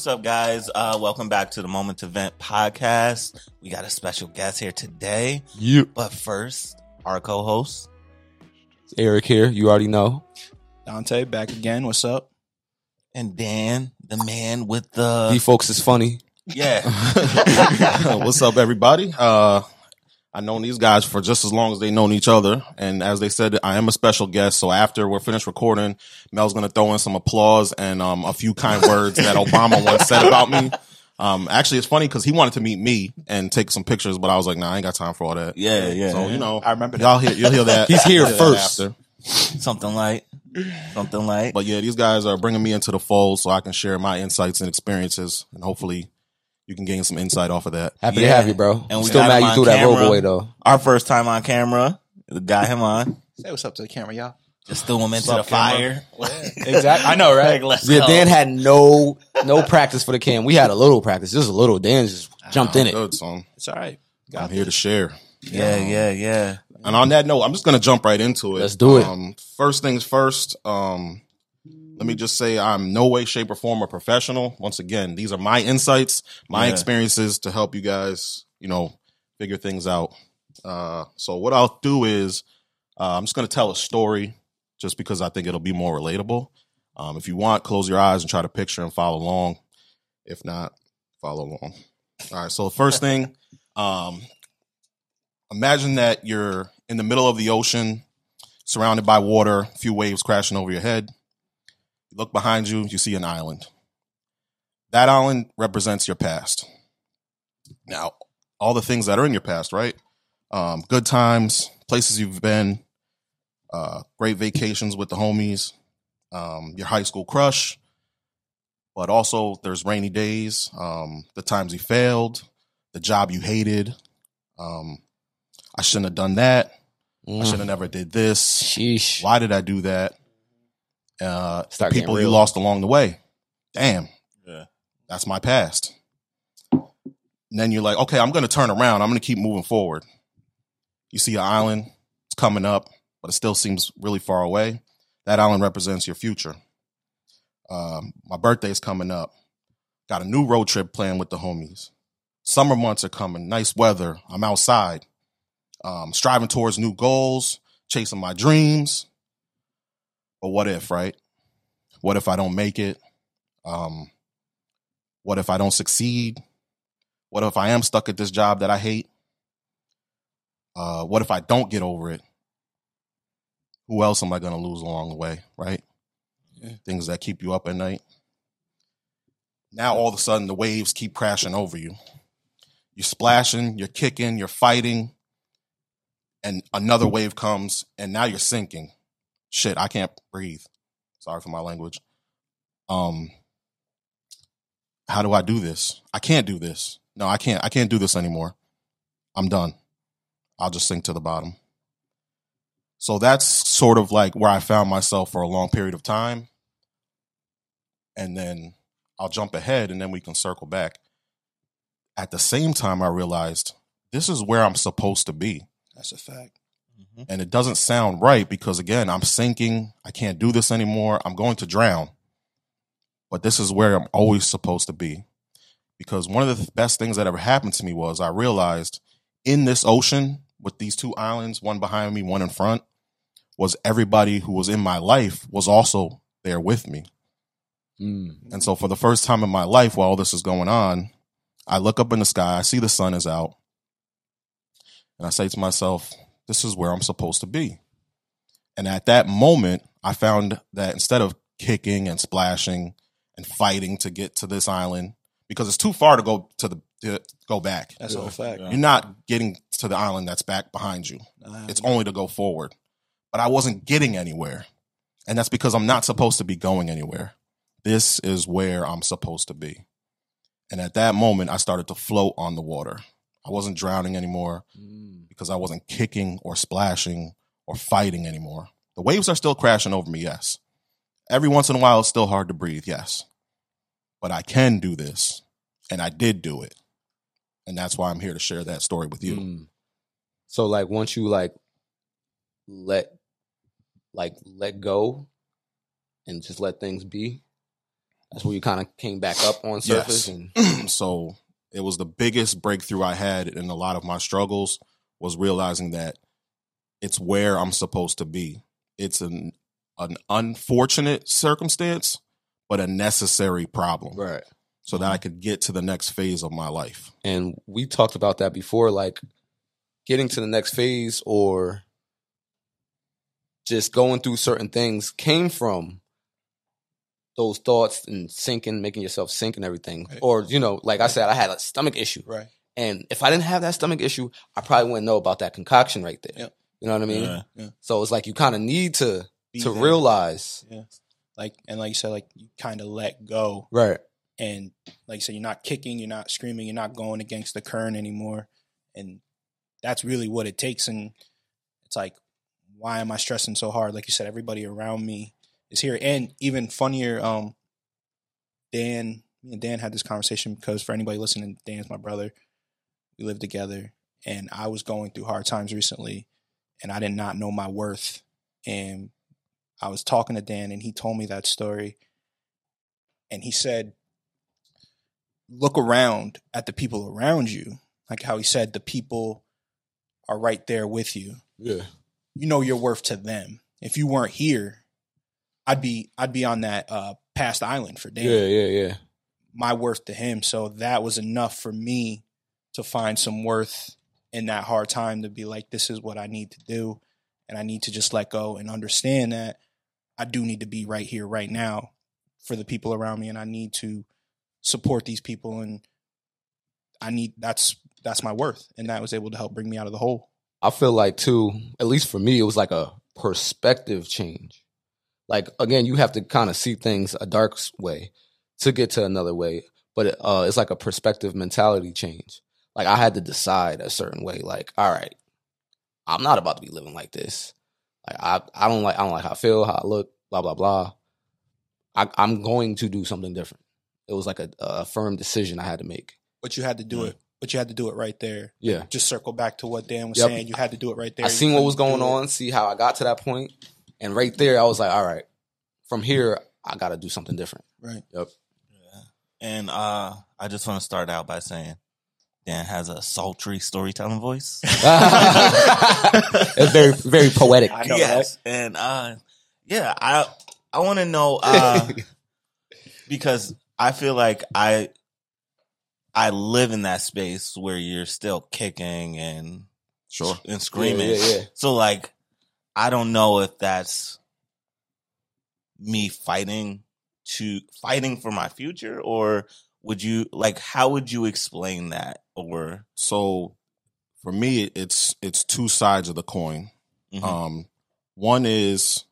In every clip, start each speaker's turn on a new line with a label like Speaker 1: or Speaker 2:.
Speaker 1: What's up, guys? Uh, welcome back to the Moment Event podcast. We got a special guest here today.
Speaker 2: You,
Speaker 1: But first, our co host.
Speaker 2: Eric here. You already know.
Speaker 3: Dante back again. What's up?
Speaker 1: And Dan, the man with the.
Speaker 2: These folks is funny.
Speaker 1: yeah.
Speaker 4: What's up, everybody? Uh, I've known these guys for just as long as they've known each other. And as they said, I am a special guest. So after we're finished recording, Mel's going to throw in some applause and um, a few kind words that Obama once said about me. Um, actually, it's funny because he wanted to meet me and take some pictures, but I was like, nah, I ain't got time for all that.
Speaker 1: Yeah, yeah.
Speaker 4: So, you know,
Speaker 3: I remember that.
Speaker 4: y'all hear, you'll hear that.
Speaker 2: He's here
Speaker 4: You'll hear that
Speaker 2: first.
Speaker 1: Something like. Something like.
Speaker 4: But yeah, these guys are bringing me into the fold so I can share my insights and experiences. And hopefully you can gain some insight off of that.
Speaker 2: Happy
Speaker 1: Yeah.
Speaker 2: to have you, bro.
Speaker 1: And we
Speaker 2: Still mad you
Speaker 1: on
Speaker 2: threw that road
Speaker 1: camera.
Speaker 2: boy though.
Speaker 1: Our first time on camera. Got him on.
Speaker 3: Say what's up to the camera, y'all.
Speaker 1: Just threw him into
Speaker 4: What's
Speaker 1: the fire.
Speaker 3: Exactly. I know, right?
Speaker 1: Like, let's
Speaker 2: Yeah,
Speaker 1: go.
Speaker 2: Dan had no no practice for the cam. We had a little practice, just a little. Dan just jumped in it.
Speaker 4: Good, son.
Speaker 3: It's all right.
Speaker 4: I'm here to share.
Speaker 1: Yeah, yeah, yeah.
Speaker 4: And on that note, I'm just gonna jump right into it.
Speaker 2: Let's do it.
Speaker 4: Um, first things first. Um, let me just say I'm no way, shape, or form a professional. Once again, these are my insights, my
Speaker 1: Yeah.
Speaker 4: experiences to help you guys, you know, figure things out. Uh, so what I'll do is uh, I'm just gonna tell a story, just because I think it'll be more relatable. Um, if you want, close your eyes and try to picture and follow along. If not, follow along. All right. So the first thing, um, imagine that you're in the middle of the ocean, surrounded by water, a few waves crashing over your head. You look behind you, you see an island. That island represents your past. Now, all the things that are in your past, right? Um, good times, places you've been, uh, great vacations with the homies, um, your high school crush, but also there's rainy days, um, the times you failed, the job you hated, um, I shouldn't have done that. I
Speaker 2: Mm.
Speaker 4: should have never did this.
Speaker 2: Sheesh.
Speaker 4: Why did I do that? Uh, the
Speaker 2: Start getting
Speaker 4: people you lost along the way. Damn,
Speaker 1: Yeah.
Speaker 4: that's my past. And then you're like, okay, I'm going to turn around. I'm going to keep moving forward. You see an island, it's coming up, but it still seems really far away. That island represents your future. Um, my birthday's coming up. Got a new road trip planned with the homies. Summer months are coming. Nice weather. I'm outside. Um, striving towards new goals, chasing my dreams. But what if, right? What if I don't make it? Um, what if I don't succeed? What if I am stuck at this job that I hate? Uh, what if I don't get over it? Who else am I going to lose along the way, right?
Speaker 3: Yeah.
Speaker 4: Things that keep you up at night. Now all of a sudden the waves keep crashing over you. You're splashing, you're kicking, you're fighting, and another wave comes, and now you're sinking. Shit, I can't breathe. Sorry for my language. Um, how do I do this? I can't do this. No, I can't. I can't do this anymore. I'm done. I'll just sink to the bottom. So that's sort of like where I found myself for a long period of time. And then I'll jump ahead and then we can circle back. At the same time, I realized this is where I'm supposed to be.
Speaker 3: That's a fact.
Speaker 4: And it doesn't sound right because, again, I'm sinking. I can't do this anymore. I'm going to drown. But this is where I'm always supposed to be. Because one of the best things that ever happened to me was I realized in this ocean with these two islands, one behind me, one in front, was everybody who was in my life was also there with me.
Speaker 2: Mm.
Speaker 4: And so for the first time in my life, while all this is going on, I look up in the sky, I see the sun is out, and I say to myself, this is where I'm supposed to be. And at that moment, I found that instead of kicking and splashing and fighting to get to this island, because it's too far to go to the to go back.
Speaker 3: That's a fact.
Speaker 4: You're not getting to the island that's back behind you.
Speaker 3: Nah,
Speaker 4: It's only to go forward. But I wasn't getting anywhere. And that's because I'm not supposed to be going anywhere. This is where I'm supposed to be. And at that moment, I started to float on the water. I wasn't drowning anymore
Speaker 2: Mm.
Speaker 4: Because I wasn't kicking or splashing or fighting anymore. The waves are still crashing over me, yes. Every once in a while, it's still hard to breathe, yes. But I can do this. And I did do it. And that's why I'm here to share that story with you.
Speaker 2: Mm. So like once you like let like let go and just let things be, That's where you kind of came back up on surface.
Speaker 4: Yes.
Speaker 2: And
Speaker 4: so it was the biggest breakthrough I had in a lot of my struggles was realizing that it's where I'm supposed to be. It's an an unfortunate circumstance, but a necessary problem.
Speaker 2: right.
Speaker 4: So that I could get to the next phase of my life.
Speaker 2: And we talked about that before, like getting to the next phase or just going through certain things came from those thoughts and sinking, making yourself sink and everything.
Speaker 3: Right.
Speaker 2: Or, you know, like I said, I had a stomach issue.
Speaker 3: Right.
Speaker 2: And if I didn't have that stomach issue, I probably wouldn't know about that concoction right there.
Speaker 3: Yep.
Speaker 2: You know what I mean?
Speaker 1: Yeah.
Speaker 2: So it's like you kind of need to
Speaker 3: Be
Speaker 2: to
Speaker 3: there.
Speaker 2: realize.
Speaker 3: Yeah. Like and like you said, like you kind of let go,
Speaker 2: Right.
Speaker 3: and like you said, you're not kicking, you're not screaming, you're not going against the current anymore, and that's really what it takes. And it's like, why am I stressing so hard? Like you said, everybody around me is here, and even funnier, um, Dan, me and Dan had this conversation because for anybody listening, Dan's my brother. We live together, and I was going through hard times recently, and I did not know my worth, and I was talking to Dan and he told me that story. And he said, look around at the people around you. Like how he said, the people are right there with you.
Speaker 2: Yeah.
Speaker 3: You know your worth to them. If you weren't here, I'd be I'd be on that uh past island for Dan.
Speaker 2: Yeah, yeah, yeah.
Speaker 3: My worth to him. So that was enough for me to find some worth in that hard time to be like, this is what I need to do. And I need to just let go and understand that I do need to be right here, right now for the people around me. And I need to support these people. And I need, that's, that's my worth. And that was able to help bring me out of the hole.
Speaker 2: I feel like too, at least for me, it was like a perspective change. Like again, you have to kind of see things a dark way to get to another way, but uh, it's like a perspective mentality change. Like I had to decide a certain way. Like, all right, I'm not about to be living like this. Like I, I don't like, I don't like how I feel, how I look, blah blah blah. I, I'm going to do something different. It was like a, a firm decision I had to make.
Speaker 3: But you had to do it. But you had to do it right there.
Speaker 2: Yeah,
Speaker 3: Just circle back to what Dan was
Speaker 2: Yep.
Speaker 3: saying. You had to do it right there.
Speaker 2: I seen what was going
Speaker 3: do it.
Speaker 2: on, see how I got to that point, and right there, I was like, all right, from here, I got to do something different.
Speaker 3: Right. Yep.
Speaker 1: Yeah. And uh, I just want to start out by saying Dan has a sultry storytelling voice.
Speaker 2: it's very, very poetic.
Speaker 3: I know,
Speaker 1: yes. And uh, yeah, I I want to know uh, because I feel like I I live in that space where you're still kicking and
Speaker 4: Sure.
Speaker 1: and screaming.
Speaker 2: Yeah, yeah, yeah.
Speaker 1: So like, I don't know if that's me fighting to fighting for my future, or would you like? How would you explain that? Or
Speaker 4: So for me, it's it's two sides of the coin.
Speaker 1: Mhm.
Speaker 4: Um, one is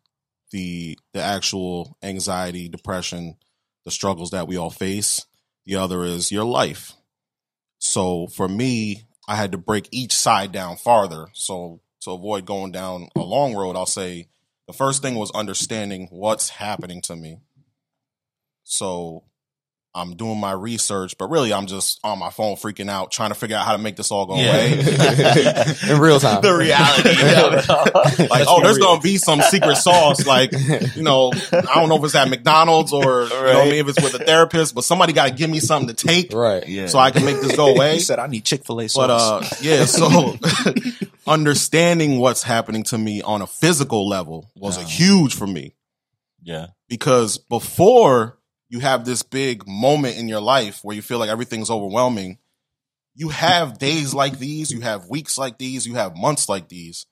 Speaker 4: the the actual anxiety, depression, the struggles that we all face. The other is your life. So for me, I had to break each side down farther. So to avoid going down a long road, I'll say the first thing was understanding what's happening to me. So I'm doing my research, but really I'm just on my phone freaking out, trying to figure out how to make this all go
Speaker 1: Yeah.
Speaker 4: away.
Speaker 2: in real time.
Speaker 1: the reality. of it all.
Speaker 4: like, oh, there's gonna be some secret sauce, like you know, I don't know if it's at McDonald's or you know what I mean, if it's with a therapist, but somebody got to give me something to take
Speaker 2: right.
Speaker 1: yeah.
Speaker 4: so I can make this go away.
Speaker 3: He said, I need Chick fil A sauce.
Speaker 4: But uh, yeah, so understanding what's happening to me on a physical level was a huge for me
Speaker 1: yeah.
Speaker 4: because before you have this big moment in your life where you feel like everything's overwhelming, you have days like these, you have weeks like these, you have months like these,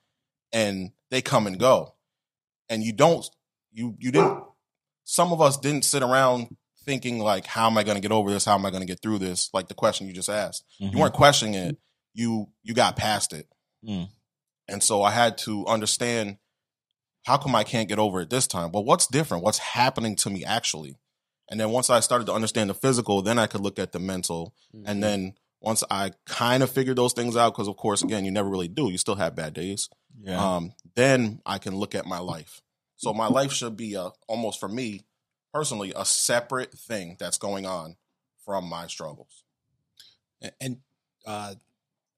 Speaker 4: and they come and go. And you don't, you, you didn't, some of us didn't sit around thinking like, how am I going to get over this? How am I going to get through this? Like the question you just asked.
Speaker 1: Mhm.
Speaker 4: You weren't questioning it. You, you got past it.
Speaker 1: Mm.
Speaker 4: And so I had to understand how come I can't get over it this time? Well, what's different? What's happening to me actually? And then once I started to understand the physical, then I could look at the mental.
Speaker 2: Mm-hmm.
Speaker 4: And then once I kind of figured those things out, because of course, again, you never really do. You still have bad days.
Speaker 1: Yeah.
Speaker 4: Um, then I can look at my life. So my life should be a, almost for me personally a separate thing that's going on from my struggles.
Speaker 3: and, and uh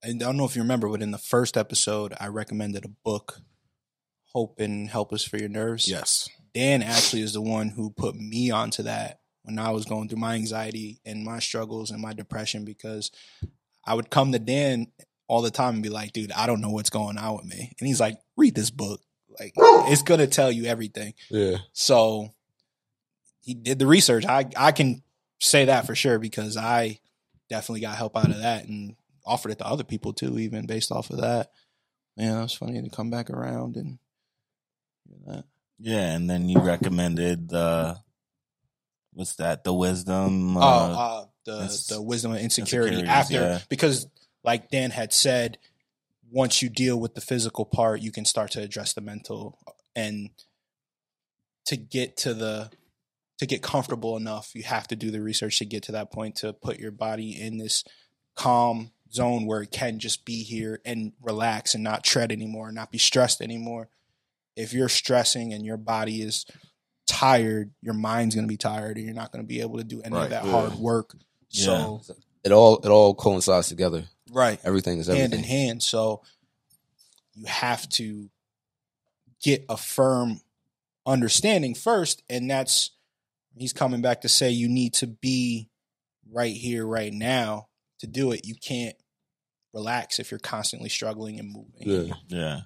Speaker 3: and I don't know if you remember, but in the first episode, I recommended a book, Hope and Helpless for Your Nerves.
Speaker 4: Yes.
Speaker 3: Dan actually is the one who put me onto that when I was going through my anxiety and my struggles and my depression because I would come to Dan all the time and be like, dude, I don't know what's going on with me. And he's like, read this book. Like, it's going to tell you everything.
Speaker 2: Yeah.
Speaker 3: So he did the research. I, I can say that for sure because I definitely got help out of that and offered it to other people too, even based off of that. Yeah, it's funny to come back around and do that.
Speaker 1: Yeah, and then you recommended the what's that? The wisdom.
Speaker 3: Oh,
Speaker 1: Uh,
Speaker 3: uh, the the wisdom and insecurity after
Speaker 1: yeah.
Speaker 3: because like Dan had said, once you deal with the physical part, you can start to address the mental and to get to the to get comfortable enough, you have to do the research to get to that point to put your body in this calm zone where it can just be here and relax and not tread anymore, not be stressed anymore. If you're stressing and your body is tired, your mind's going to be tired and you're not going to be able to do any
Speaker 4: Right.
Speaker 3: of that
Speaker 2: Yeah.
Speaker 3: hard work. So,
Speaker 2: It all it all coincides together.
Speaker 3: right
Speaker 2: Everything is
Speaker 3: hand in hand. So you have to get a firm understanding first, and that's he's coming back to say you need to be right here, right now to do it. You can't relax if you're constantly struggling and moving.
Speaker 2: Yeah.
Speaker 1: Yeah.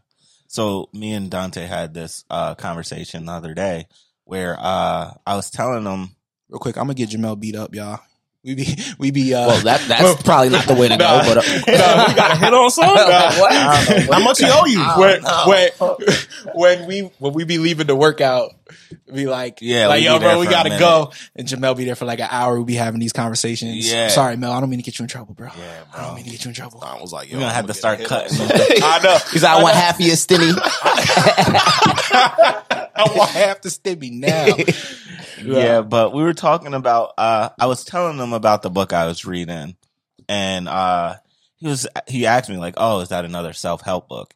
Speaker 1: So me and Dante had this uh conversation the other day where uh I was telling them
Speaker 3: Real quick, I'm gonna get Jamel beat up, y'all. We be we be uh
Speaker 2: Well, that that's probably not the way to go. But uh,
Speaker 4: Nah, we gotta hit on something.
Speaker 2: What?
Speaker 1: I.
Speaker 4: How much he owe you?
Speaker 2: I
Speaker 3: when, when when we when we be leaving the workout, be like,
Speaker 1: Yeah,
Speaker 3: like
Speaker 1: we
Speaker 3: yo, bro, we gotta go, and Jamel be there for like an hour. We be having these conversations.
Speaker 1: Yeah.
Speaker 3: sorry, Mel, I don't mean to get you in trouble, bro.
Speaker 1: Yeah, bro.
Speaker 3: I don't mean to get you in trouble.
Speaker 4: I was like, yo,
Speaker 1: We're gonna have
Speaker 4: I'm
Speaker 1: to start cutting.
Speaker 3: I know.
Speaker 2: he's like, I want half of your stinny.
Speaker 3: I want half the stimmy now.
Speaker 1: Yeah, but we were talking about uh I was telling him about the book I was reading and uh he was he asked me like, "Oh, is that another self-help book?"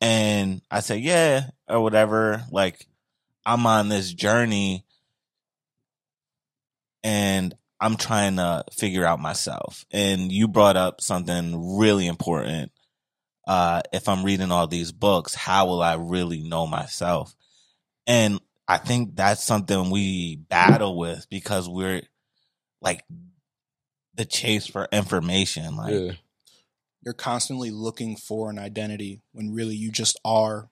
Speaker 1: And I said, "Yeah, or whatever. Like I'm on this journey and I'm trying to figure out myself. And you brought up something really important. Uh if I'm reading all these books, how will I really know myself? And I think that's something we battle with because we're like the chase for information. Like,
Speaker 2: Yeah.
Speaker 3: You're constantly looking for an identity when really you just are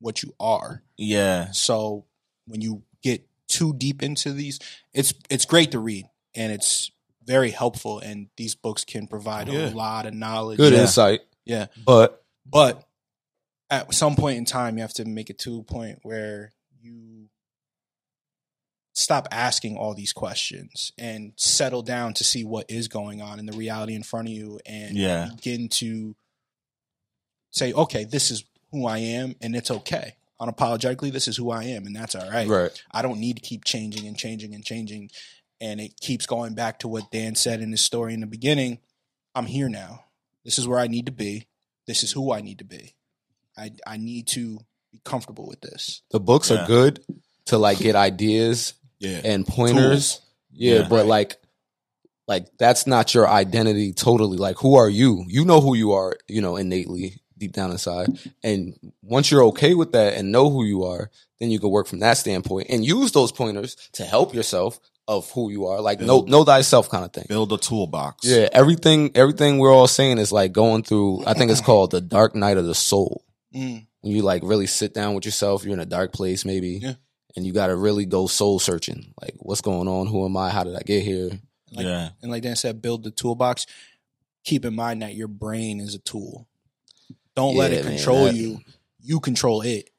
Speaker 3: what you are.
Speaker 1: yeah,
Speaker 3: So when you get too deep into these, it's it's great to read and it's very helpful. And these books can provide
Speaker 4: Yeah.
Speaker 3: a lot of knowledge.
Speaker 2: Good
Speaker 1: Yeah.
Speaker 2: insight.
Speaker 3: Yeah.
Speaker 2: But
Speaker 3: But at some point in time, you have to make it to a point where you stop asking all these questions and settle down to see what is going on in the reality in front of you and
Speaker 1: Yeah.
Speaker 3: begin to say, okay, this is who I am and it's okay. Unapologetically, this is who I am and that's all right.
Speaker 2: right.
Speaker 3: I don't need to keep changing and changing and changing. And it keeps going back to what Dan said in his story in the beginning. I'm here now. This is where I need to be. This is who I need to be. I I need to be comfortable with this.
Speaker 2: The books
Speaker 1: Yeah.
Speaker 2: are good to like get ideas
Speaker 4: Yeah.
Speaker 2: and pointers. Yeah,
Speaker 1: Yeah.
Speaker 2: but like like that's not your identity totally. Like who are you? You know who you are, you know, innately deep down inside. And once you're okay with that and know who you are, then you can work from that standpoint and use those pointers to help yourself of who you are. Like know
Speaker 4: Build.
Speaker 2: know thyself kind of thing.
Speaker 4: Build a toolbox.
Speaker 2: Yeah, everything everything we're all saying is like going through I think it's called the dark night of the soul.
Speaker 3: Mm,
Speaker 2: When you like really sit down with yourself, you're in a dark place maybe.
Speaker 3: Yeah.
Speaker 2: And you gotta really go soul searching. Like what's going on? Who am I? How did I get here?
Speaker 3: Like-
Speaker 1: yeah,
Speaker 3: and like Dan said, build the toolbox. Keep in mind that your brain is a tool. Don't let
Speaker 2: Yeah,
Speaker 3: it
Speaker 2: man,
Speaker 3: control
Speaker 2: that-
Speaker 3: you. You control it.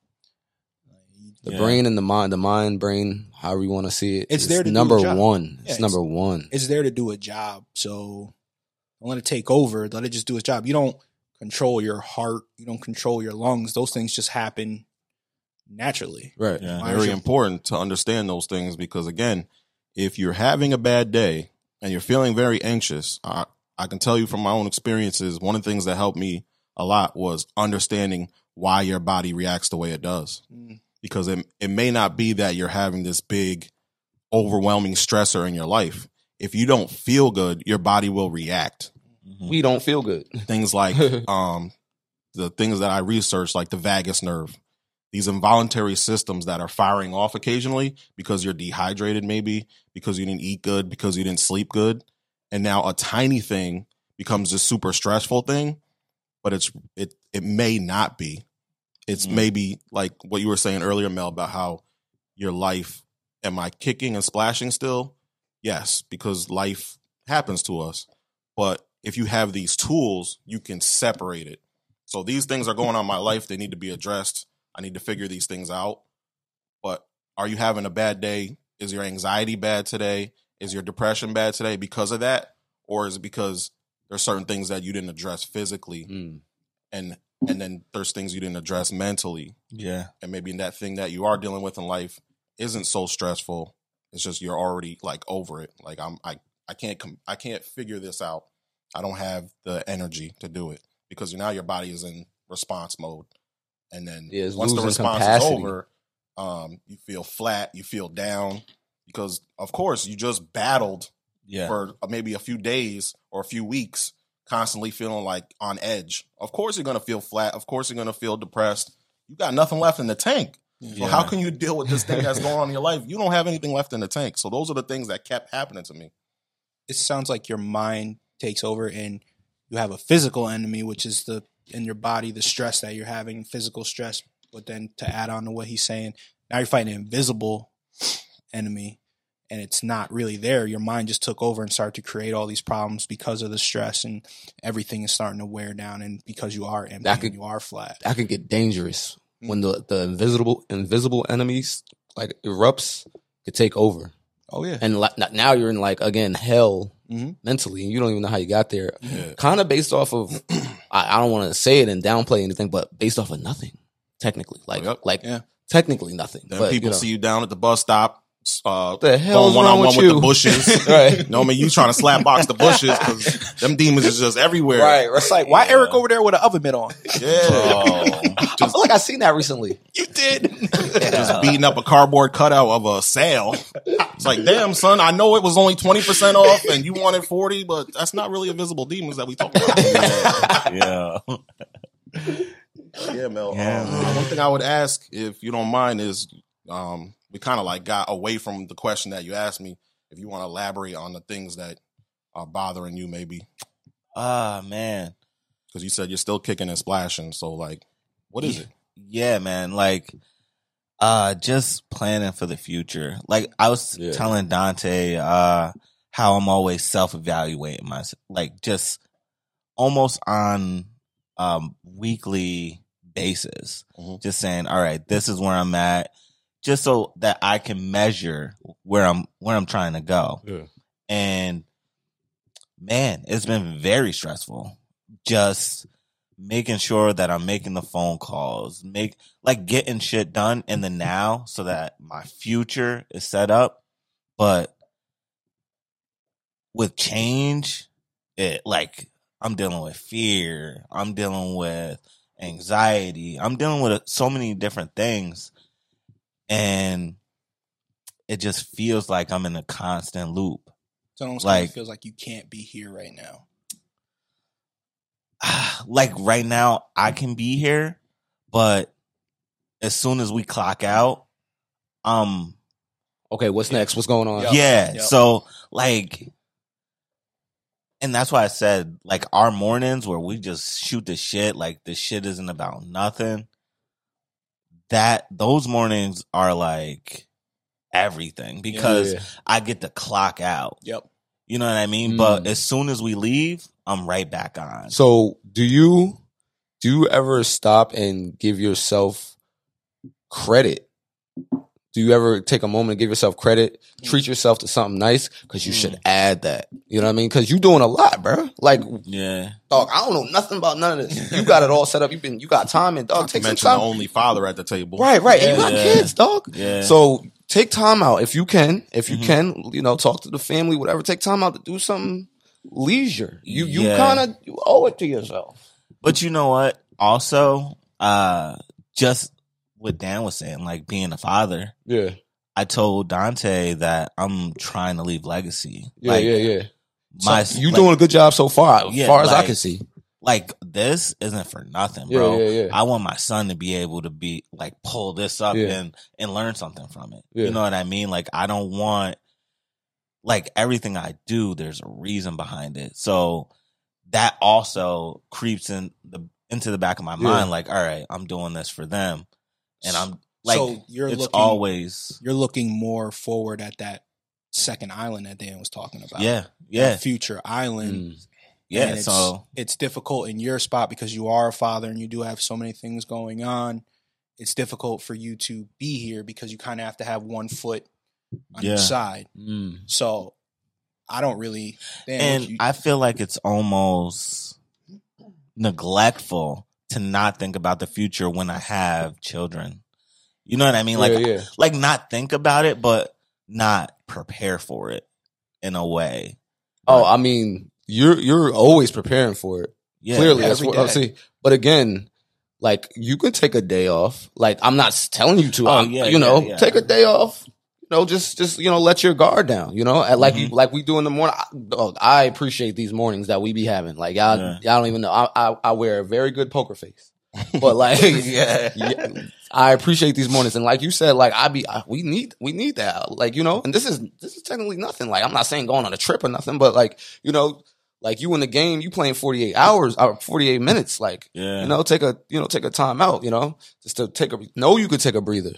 Speaker 2: The
Speaker 1: Yeah.
Speaker 2: brain and the mind, the mind, brain, however you want to see it.
Speaker 3: It's there to do
Speaker 2: number
Speaker 3: job.
Speaker 2: one.
Speaker 3: Yeah,
Speaker 2: it's,
Speaker 3: it's-
Speaker 2: number one.
Speaker 3: It's there to do a job. So don't let it take over. Let it just do its job. You don't control your heart. You don't control your lungs. Those things just happen naturally.
Speaker 2: Right.
Speaker 1: yeah,
Speaker 4: Very
Speaker 3: your-
Speaker 4: important to understand those things because again, if you're having a bad day and you're feeling very anxious, I, I can tell you from my own experiences, one of the things that helped me a lot was understanding why your body reacts the way it does.
Speaker 3: Mm.
Speaker 4: Because it, it may not be that you're having this big, overwhelming stressor in your life. If you don't feel good, your body will react.
Speaker 1: Mhm.
Speaker 2: We don't feel good.
Speaker 4: Things like um, the things that I researched, like the vagus nerve, these involuntary systems that are firing off occasionally because you're dehydrated, maybe because you didn't eat good, because you didn't sleep good. And now a tiny thing becomes this super stressful thing, but it's it it may not be. It's
Speaker 1: Mhm.
Speaker 4: maybe like what you were saying earlier, Mel, about how your life am I kicking and splashing still? Yes, because life happens to us. But if you have these tools, you can separate it. So these things are going on in my life. They need to be addressed. I need to figure these things out. But are you having a bad day? Is your anxiety bad today? Is your depression bad today because of that? Or is it because there's certain things that you didn't address physically
Speaker 2: Mm.
Speaker 4: and and then there's things you didn't address mentally
Speaker 1: Yeah.
Speaker 4: and maybe that thing that you are dealing with in life isn't so stressful. It's just you're already like over it. Like I'm I I can't com- I can't figure this out. I don't have the energy to do it because now your body is in response mode. And then
Speaker 2: Yeah,
Speaker 4: once the response
Speaker 2: capacity.
Speaker 4: is over, um, you feel flat, you feel down because of course you just battled
Speaker 1: Yeah.
Speaker 4: for uh, maybe a few days or a few weeks, constantly feeling like on edge. Of course, you're gonna feel flat. Of course, you're gonna feel depressed. You got nothing left in the tank. So
Speaker 1: Yeah.
Speaker 4: how can you deal with this thing that's going on in your life? You don't have anything left in the tank. So those are the things that kept happening to me.
Speaker 3: it sounds like your mind takes over and you have a physical enemy, which is the in your body, the stress that you're having, physical stress. But then to add on to what he's saying, now you're fighting an invisible enemy and it's not really there. Your mind just took over and started to create all these problems because of the stress and everything is starting to wear down and because you are empty
Speaker 2: That could-
Speaker 3: and you are flat.
Speaker 2: That could get dangerous mm-hmm. when the the invisible invisible enemies like erupts could take over,
Speaker 3: Oh yeah.
Speaker 2: and like, now you're in like again hell
Speaker 3: Mhm.
Speaker 2: mentally, and you don't even know how you got there.
Speaker 4: Yeah.
Speaker 2: Kind of based off of I, I don't want to say it and downplay anything, but based off of nothing, technically, like
Speaker 4: Yep.
Speaker 2: like
Speaker 3: Yeah.
Speaker 2: technically nothing.
Speaker 4: Then
Speaker 2: but
Speaker 4: people
Speaker 2: you know,
Speaker 4: see you down at the bus stop, uh,
Speaker 2: the hell's
Speaker 4: going one on one
Speaker 2: with
Speaker 4: with the bushes.
Speaker 2: right,
Speaker 4: No, I mean you trying to slap box the bushes because them demons is just everywhere.
Speaker 2: right.
Speaker 3: It's like, why
Speaker 1: Yeah.
Speaker 3: Eric over there with an oven mitt on?
Speaker 4: Yeah.
Speaker 1: Oh.
Speaker 2: I feel like I seen that recently.
Speaker 3: You did.
Speaker 4: just beating up a cardboard cutout of a sale. It's like, damn, son, I know it was only 20% off and you wanted 40, but that's not really invisible demons that we talk about.
Speaker 1: yeah.
Speaker 4: yeah, Mel.
Speaker 1: Yeah,
Speaker 4: um, one thing I would ask, if you don't mind, is um, we kind of like got away from the question that you asked me. If you want to elaborate on the things that are bothering you, maybe
Speaker 1: Ah, man.
Speaker 4: because you said you're still kicking and splashing. So, like, what is it?
Speaker 1: Yeah, man. Like, uh, just planning for the future. Like I was
Speaker 2: Yeah.
Speaker 1: telling Dante, uh, how I'm always self evaluating myself, like just almost on um weekly basis.
Speaker 4: Mhm.
Speaker 1: Just saying, all right, this is where I'm at, just so that I can measure where I'm where I'm trying to go.
Speaker 2: Yeah.
Speaker 1: And man, it's been very stressful. Just making sure that I'm making the phone calls, make like getting shit done in the now so that my future is set up. But with change, it like I'm dealing with fear, I'm dealing with anxiety, I'm dealing with so many different things. And it just feels like I'm in a constant loop.
Speaker 3: It almost
Speaker 1: Like-
Speaker 3: like, feels like you can't be here right now.
Speaker 1: like right now I can be here, but as soon as we clock out, um
Speaker 2: Okay, what's next? What's going on?
Speaker 3: Yep.
Speaker 1: yeah,
Speaker 3: Yep.
Speaker 1: so like and that's why I said like our mornings where we just shoot the shit, like the shit isn't about nothing. That those mornings are like everything because
Speaker 2: Yeah.
Speaker 1: I get to clock out.
Speaker 3: Yep.
Speaker 1: You know what I mean? But
Speaker 2: Mm.
Speaker 1: as soon as we leave, I'm right back on.
Speaker 2: So, do you do you ever stop and give yourself credit? Do you ever take a moment and give yourself credit? Treat yourself to something nice because you should add that. You know what I mean? Because you're doing a lot, bro. Like,
Speaker 1: yeah.
Speaker 2: dog, I don't know nothing about none of this. You got it all set up. You've been, you got time, and dog,
Speaker 4: Not to
Speaker 2: take some
Speaker 4: mention the
Speaker 2: time.
Speaker 4: only father at the table.
Speaker 2: Right, right. And you got
Speaker 1: Yeah.
Speaker 2: kids, dog.
Speaker 1: Yeah.
Speaker 2: So take time out if you can. If you
Speaker 1: Mhm.
Speaker 2: can, you know, talk to the family, whatever. Take time out to do something leisure. You you
Speaker 1: Yeah.
Speaker 2: kind of you owe it to yourself.
Speaker 1: But you know what? Also, uh, just what Dan was saying, like being a father,
Speaker 2: Yeah,
Speaker 1: I told Dante that I'm trying to leave legacy.
Speaker 2: yeah,
Speaker 1: like,
Speaker 2: yeah, yeah.
Speaker 1: My,
Speaker 2: So you
Speaker 1: like,
Speaker 2: doing a good job so far, as
Speaker 1: Yeah,
Speaker 2: far as I can see.
Speaker 1: like this isn't for nothing,
Speaker 2: Yeah,
Speaker 1: bro.
Speaker 2: yeah, yeah.
Speaker 1: I want my son to be able to be like pull this up
Speaker 2: Yeah.
Speaker 1: and and learn something from it.
Speaker 2: Yeah.
Speaker 1: You know what I mean? Like I don't want like everything I do, there's a reason behind it. So that also creeps in the into the back of my
Speaker 2: Yeah.
Speaker 1: mind. Like, all right, I'm doing this for them, and I'm like,
Speaker 3: so you're
Speaker 1: it's
Speaker 3: looking
Speaker 1: always
Speaker 3: you're looking more forward at that second island that Dan was talking about.
Speaker 1: yeah, yeah,
Speaker 3: future island.
Speaker 2: Mm.
Speaker 1: yeah.
Speaker 3: It's,
Speaker 1: So
Speaker 3: it's difficult in your spot because you are a father and you do have so many things going on. It's difficult for you to be here because you kind of have to have one foot on
Speaker 1: Yeah.
Speaker 3: each side.
Speaker 2: Mm.
Speaker 3: So I don't really. Dan,
Speaker 1: and
Speaker 3: you-
Speaker 1: I feel like it's almost neglectful to not think about the future when I have children. You know what I mean? Like,
Speaker 2: yeah, yeah.
Speaker 1: like not think about it, but not prepare for it in a way.
Speaker 2: Oh, I mean, you're you're always preparing for it.
Speaker 1: Yeah,
Speaker 2: Clearly, that's what I see. But again, like you can take a day off. Like I'm not telling you to.
Speaker 1: Oh, yeah,
Speaker 2: you know, take a day off. You know, just just you know, let your guard down. You know, and like you,
Speaker 1: Mhm.
Speaker 2: like we do in the morning. I, dog, I appreciate these mornings that we be having. Like y'all,
Speaker 1: Yeah.
Speaker 2: y'all don't even know. I, I I wear a very good poker face, but like
Speaker 1: yeah.
Speaker 2: yeah, I appreciate these mornings, and like you said, like I be, I, we need, we need that, like you know, and this is this is technically nothing. Like I'm not saying going on a trip or nothing, but like you know, like you in the game, you playing 48 hours or 48 minutes, like
Speaker 1: Yeah.
Speaker 2: you know, take a you know, take a time out, you know, just to take a know you could take a breather,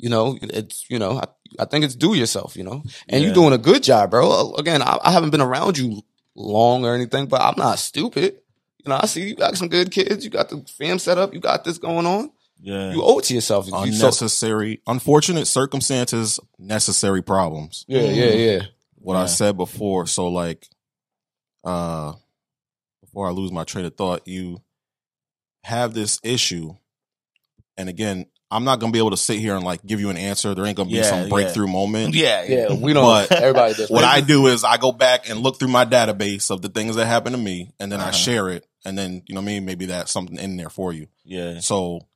Speaker 2: you know, it's you know, I, I think it's do yourself, you know, and
Speaker 1: Yeah.
Speaker 2: you're doing a good job, bro. Again, I, I haven't been around you long or anything, but I'm not stupid. You know, I see you got some good kids. You got the fam set up. You got this going on
Speaker 1: Yeah.
Speaker 2: you owe it to yourself. You so-
Speaker 4: Unnecessary, unfortunate circumstances, necessary problems.
Speaker 2: yeah, yeah, yeah.
Speaker 4: What I said before. So like, uh, before I lose my train of thought, you have this issue, and again, I'm not gonna be able to sit here and like give you an answer. There ain't gonna be
Speaker 1: Yeah,
Speaker 4: some
Speaker 1: yeah.
Speaker 4: breakthrough moment.
Speaker 1: yeah.
Speaker 2: Yeah, we don't.
Speaker 4: But
Speaker 2: everybody does.
Speaker 4: What I do is I go back and look through my database of the things that happened to me, and then I
Speaker 1: Uh-huh.
Speaker 4: share it, and then you know what I mean. Maybe that's something in there for you.
Speaker 1: Yeah.
Speaker 4: So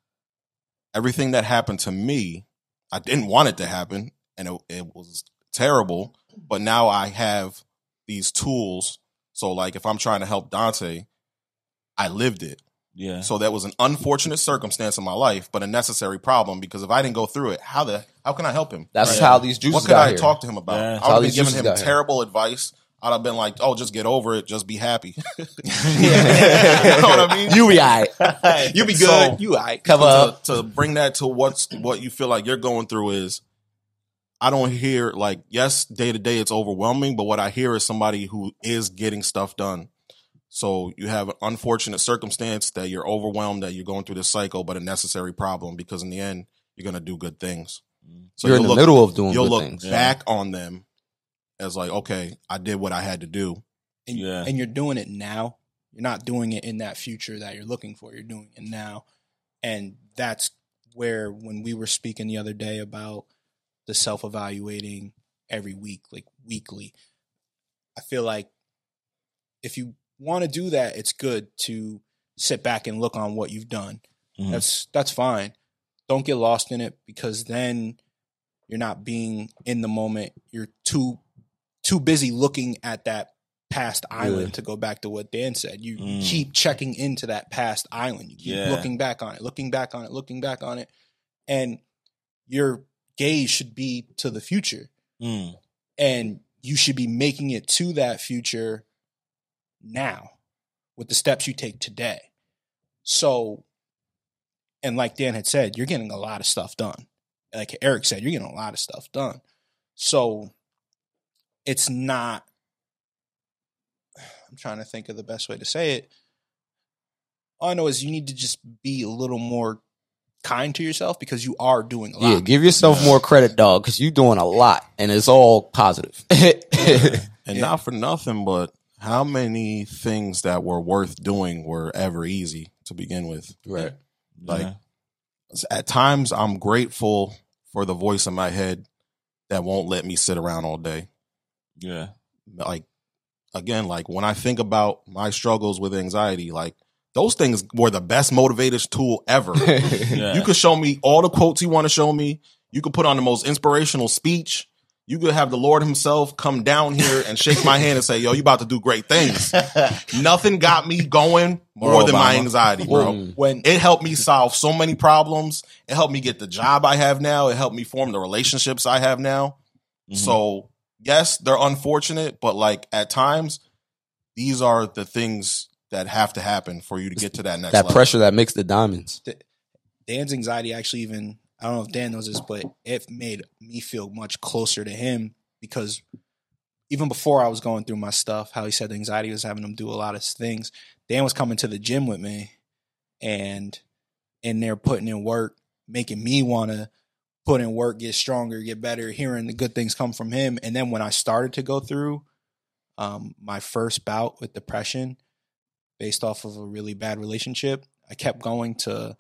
Speaker 4: everything that happened to me, I didn't want it to happen, and it, it was terrible. But now I have these tools. So like, if I'm trying to help Dante, I lived it.
Speaker 1: Yeah.
Speaker 4: So that was an unfortunate circumstance in my life, but a necessary problem because if I didn't go through it, how the how can I help him?
Speaker 2: That's
Speaker 1: Right.
Speaker 2: how these juices
Speaker 4: what could
Speaker 2: got
Speaker 4: I
Speaker 2: here.
Speaker 4: talk to him about?
Speaker 1: Yeah.
Speaker 4: I would
Speaker 2: how
Speaker 4: have been giving him
Speaker 2: got here.
Speaker 4: terrible advice. I'd have been like, "Oh, just get over it. Just be happy." you
Speaker 1: Yeah.
Speaker 4: know what I mean?
Speaker 2: you be alright.
Speaker 3: you be good.
Speaker 4: So-
Speaker 3: you all right.
Speaker 2: Cover
Speaker 4: to,
Speaker 2: up.
Speaker 4: to bring that to what's what you feel like you're going through is I don't hear like yes day to day it's overwhelming but what I hear is somebody who is getting stuff done so you have an unfortunate circumstance that you're overwhelmed that you're going through this cycle but a necessary problem because in the end you're going to do good things mm-hmm. so
Speaker 2: You're in
Speaker 4: you'll
Speaker 2: the
Speaker 4: look,
Speaker 2: middle of doing
Speaker 4: you'll
Speaker 2: good
Speaker 4: look
Speaker 2: things.
Speaker 4: back on them as like okay I did what I had to do
Speaker 3: and,
Speaker 1: Yeah.
Speaker 3: and you're doing it now. You're not doing it in that future that you're looking for. You're doing it now. And that's where when we were speaking the other day about the self evaluating every week, like weekly, I feel like if you want to do that, it's good to sit back and look on what you've done.
Speaker 1: Mhm.
Speaker 3: That's that's fine. Don't get lost in it because then you're not being in the moment. You're too too busy looking at that past island
Speaker 2: Yeah.
Speaker 3: to go back to what Dan said. You, you
Speaker 1: Mm.
Speaker 3: keep checking into that past island. You keep
Speaker 1: Yeah.
Speaker 3: looking back on it, looking back on it, looking back on it. And your gaze should be to the future.
Speaker 1: Mm.
Speaker 3: And you should be making it to that future now with the steps you take today. So, and like Dan had said, you're getting a lot of stuff done. Like Eric said, you're getting a lot of stuff done. So it's not, I'm trying to think of the best way to say it. All I know is you need to just be a little more kind to yourself because you are doing a lot.
Speaker 2: Yeah, give yourself more credit, dog, because you're doing a lot and it's all positive.
Speaker 4: And
Speaker 3: Yeah.
Speaker 4: not for nothing, but how many things that were worth doing were ever easy to begin with?
Speaker 2: right.
Speaker 4: Like,
Speaker 1: Yeah.
Speaker 4: At times, I'm grateful for the voice in my head that won't let me sit around all day.
Speaker 1: Yeah.
Speaker 4: Like, again, like when I think about my struggles with anxiety, like those things were the best motivators tool ever.
Speaker 1: Yeah.
Speaker 4: You could show me all the quotes you want to show me. You could put on the most inspirational speech. You could have the Lord Himself come down here and shake my hand and say, "Yo, you about to do great things." Nothing got me going more
Speaker 1: Or
Speaker 4: than my anxiety, bro.
Speaker 2: Mm.
Speaker 3: When
Speaker 4: It helped me solve so many problems. It helped me get the job I have now. It helped me form the relationships I have now.
Speaker 1: Mhm.
Speaker 4: So yes, they're unfortunate, but like at times, these are the things that have to happen for you to get to that next
Speaker 2: that
Speaker 4: level.
Speaker 2: pressure that makes the diamonds.
Speaker 3: Dan's anxiety actually even I don't know if Dan knows this, but it made me feel much closer to him because even before I was going through my stuff, how he said the anxiety was having him do a lot of things. Dan was coming to the gym with me and in there putting in work, making me want to put in work, get stronger, get better, hearing the good things come from him. And then when I started to go through um, my first bout with depression based off of a really bad relationship, I kept going to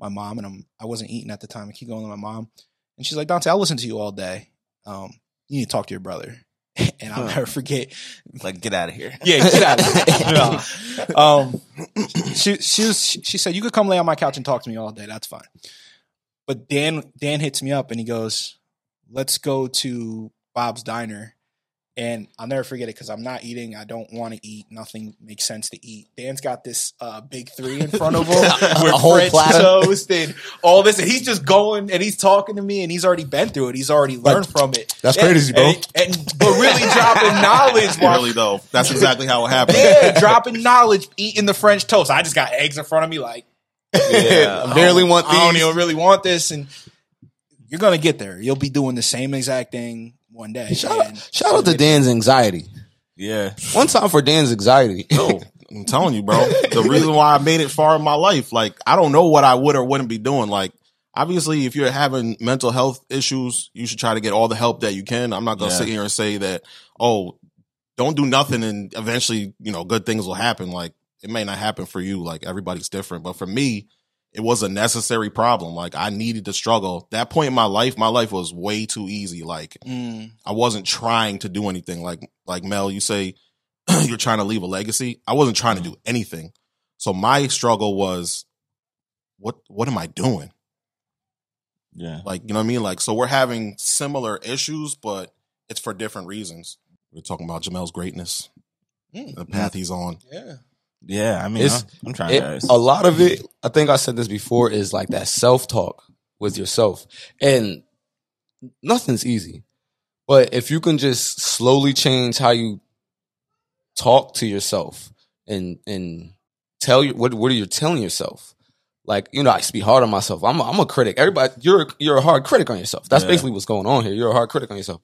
Speaker 3: my mom and I'm I wasn't eating at the time. I keep going to my mom. And she's like, Dante, I'll listen to you all day. Um, you need to talk to your brother. and I'll never forget
Speaker 1: Like, get out of here.
Speaker 3: yeah, get out of here. um, she she was she said you could come lay on my couch and talk to me all day. That's fine. But Dan Dan hits me up and he goes, "Let's go to Bob's Diner." And I'll never forget it because I'm not eating. I don't want to eat. Nothing makes sense to eat. Dan's got this uh, big three in front of him with
Speaker 2: A whole
Speaker 3: French
Speaker 2: platter?
Speaker 3: toast and all this, and he's just going and he's talking to me, and he's already been through it. He's already learned from it.
Speaker 2: That's
Speaker 3: And-
Speaker 2: crazy, bro.
Speaker 3: And, and but really dropping knowledge while
Speaker 4: Really though, that's exactly how it happened.
Speaker 3: yeah, dropping knowledge, eating the French toast. I just got eggs in front of me, like
Speaker 2: Yeah, I barely want
Speaker 3: I don't even really want this, and you're gonna get there. You'll be doing the same exact thing one day.
Speaker 2: Shout,
Speaker 3: and
Speaker 2: shout out to Dan's anxiety.
Speaker 1: Yeah.
Speaker 2: One time for Dan's anxiety.
Speaker 4: No, I'm telling you, bro. The reason why I made it far in my life, like I don't know what I would or wouldn't be doing. Like obviously, if you're having mental health issues, you should try to get all the help that you can. I'm not gonna
Speaker 1: Yeah.
Speaker 4: sit here and say that, oh, don't do nothing and eventually, you know, good things will happen. Like it may not happen for you. Like everybody's different, but for me, it was a necessary problem. Like I needed to struggle. That point in my life, my life was way too easy. Like
Speaker 3: Mm,
Speaker 4: I wasn't trying to do anything. Like like Mel, you say you're trying to leave a legacy. I wasn't trying to do anything. So my struggle was what what am I doing?
Speaker 1: Yeah.
Speaker 4: Like, you know what I mean? Like so we're having similar issues, but it's for different reasons. We're talking about Jamel's greatness,
Speaker 3: mm,
Speaker 4: the path he's on.
Speaker 3: yeah.
Speaker 1: Yeah. I mean,
Speaker 2: It's-
Speaker 1: I'm, I'm trying,
Speaker 2: It- a lot of it, I think I said this before, is like that self talk with yourself. And nothing's easy. But if you can just slowly change how you talk to yourself and and tell you what what are you telling yourself? Like, you know, I used to be hard on myself. I'm a, I'm a critic. Everybody, you're you're a hard critic on yourself. That's
Speaker 1: Yeah.
Speaker 2: basically what's going on here. You're a hard critic on yourself.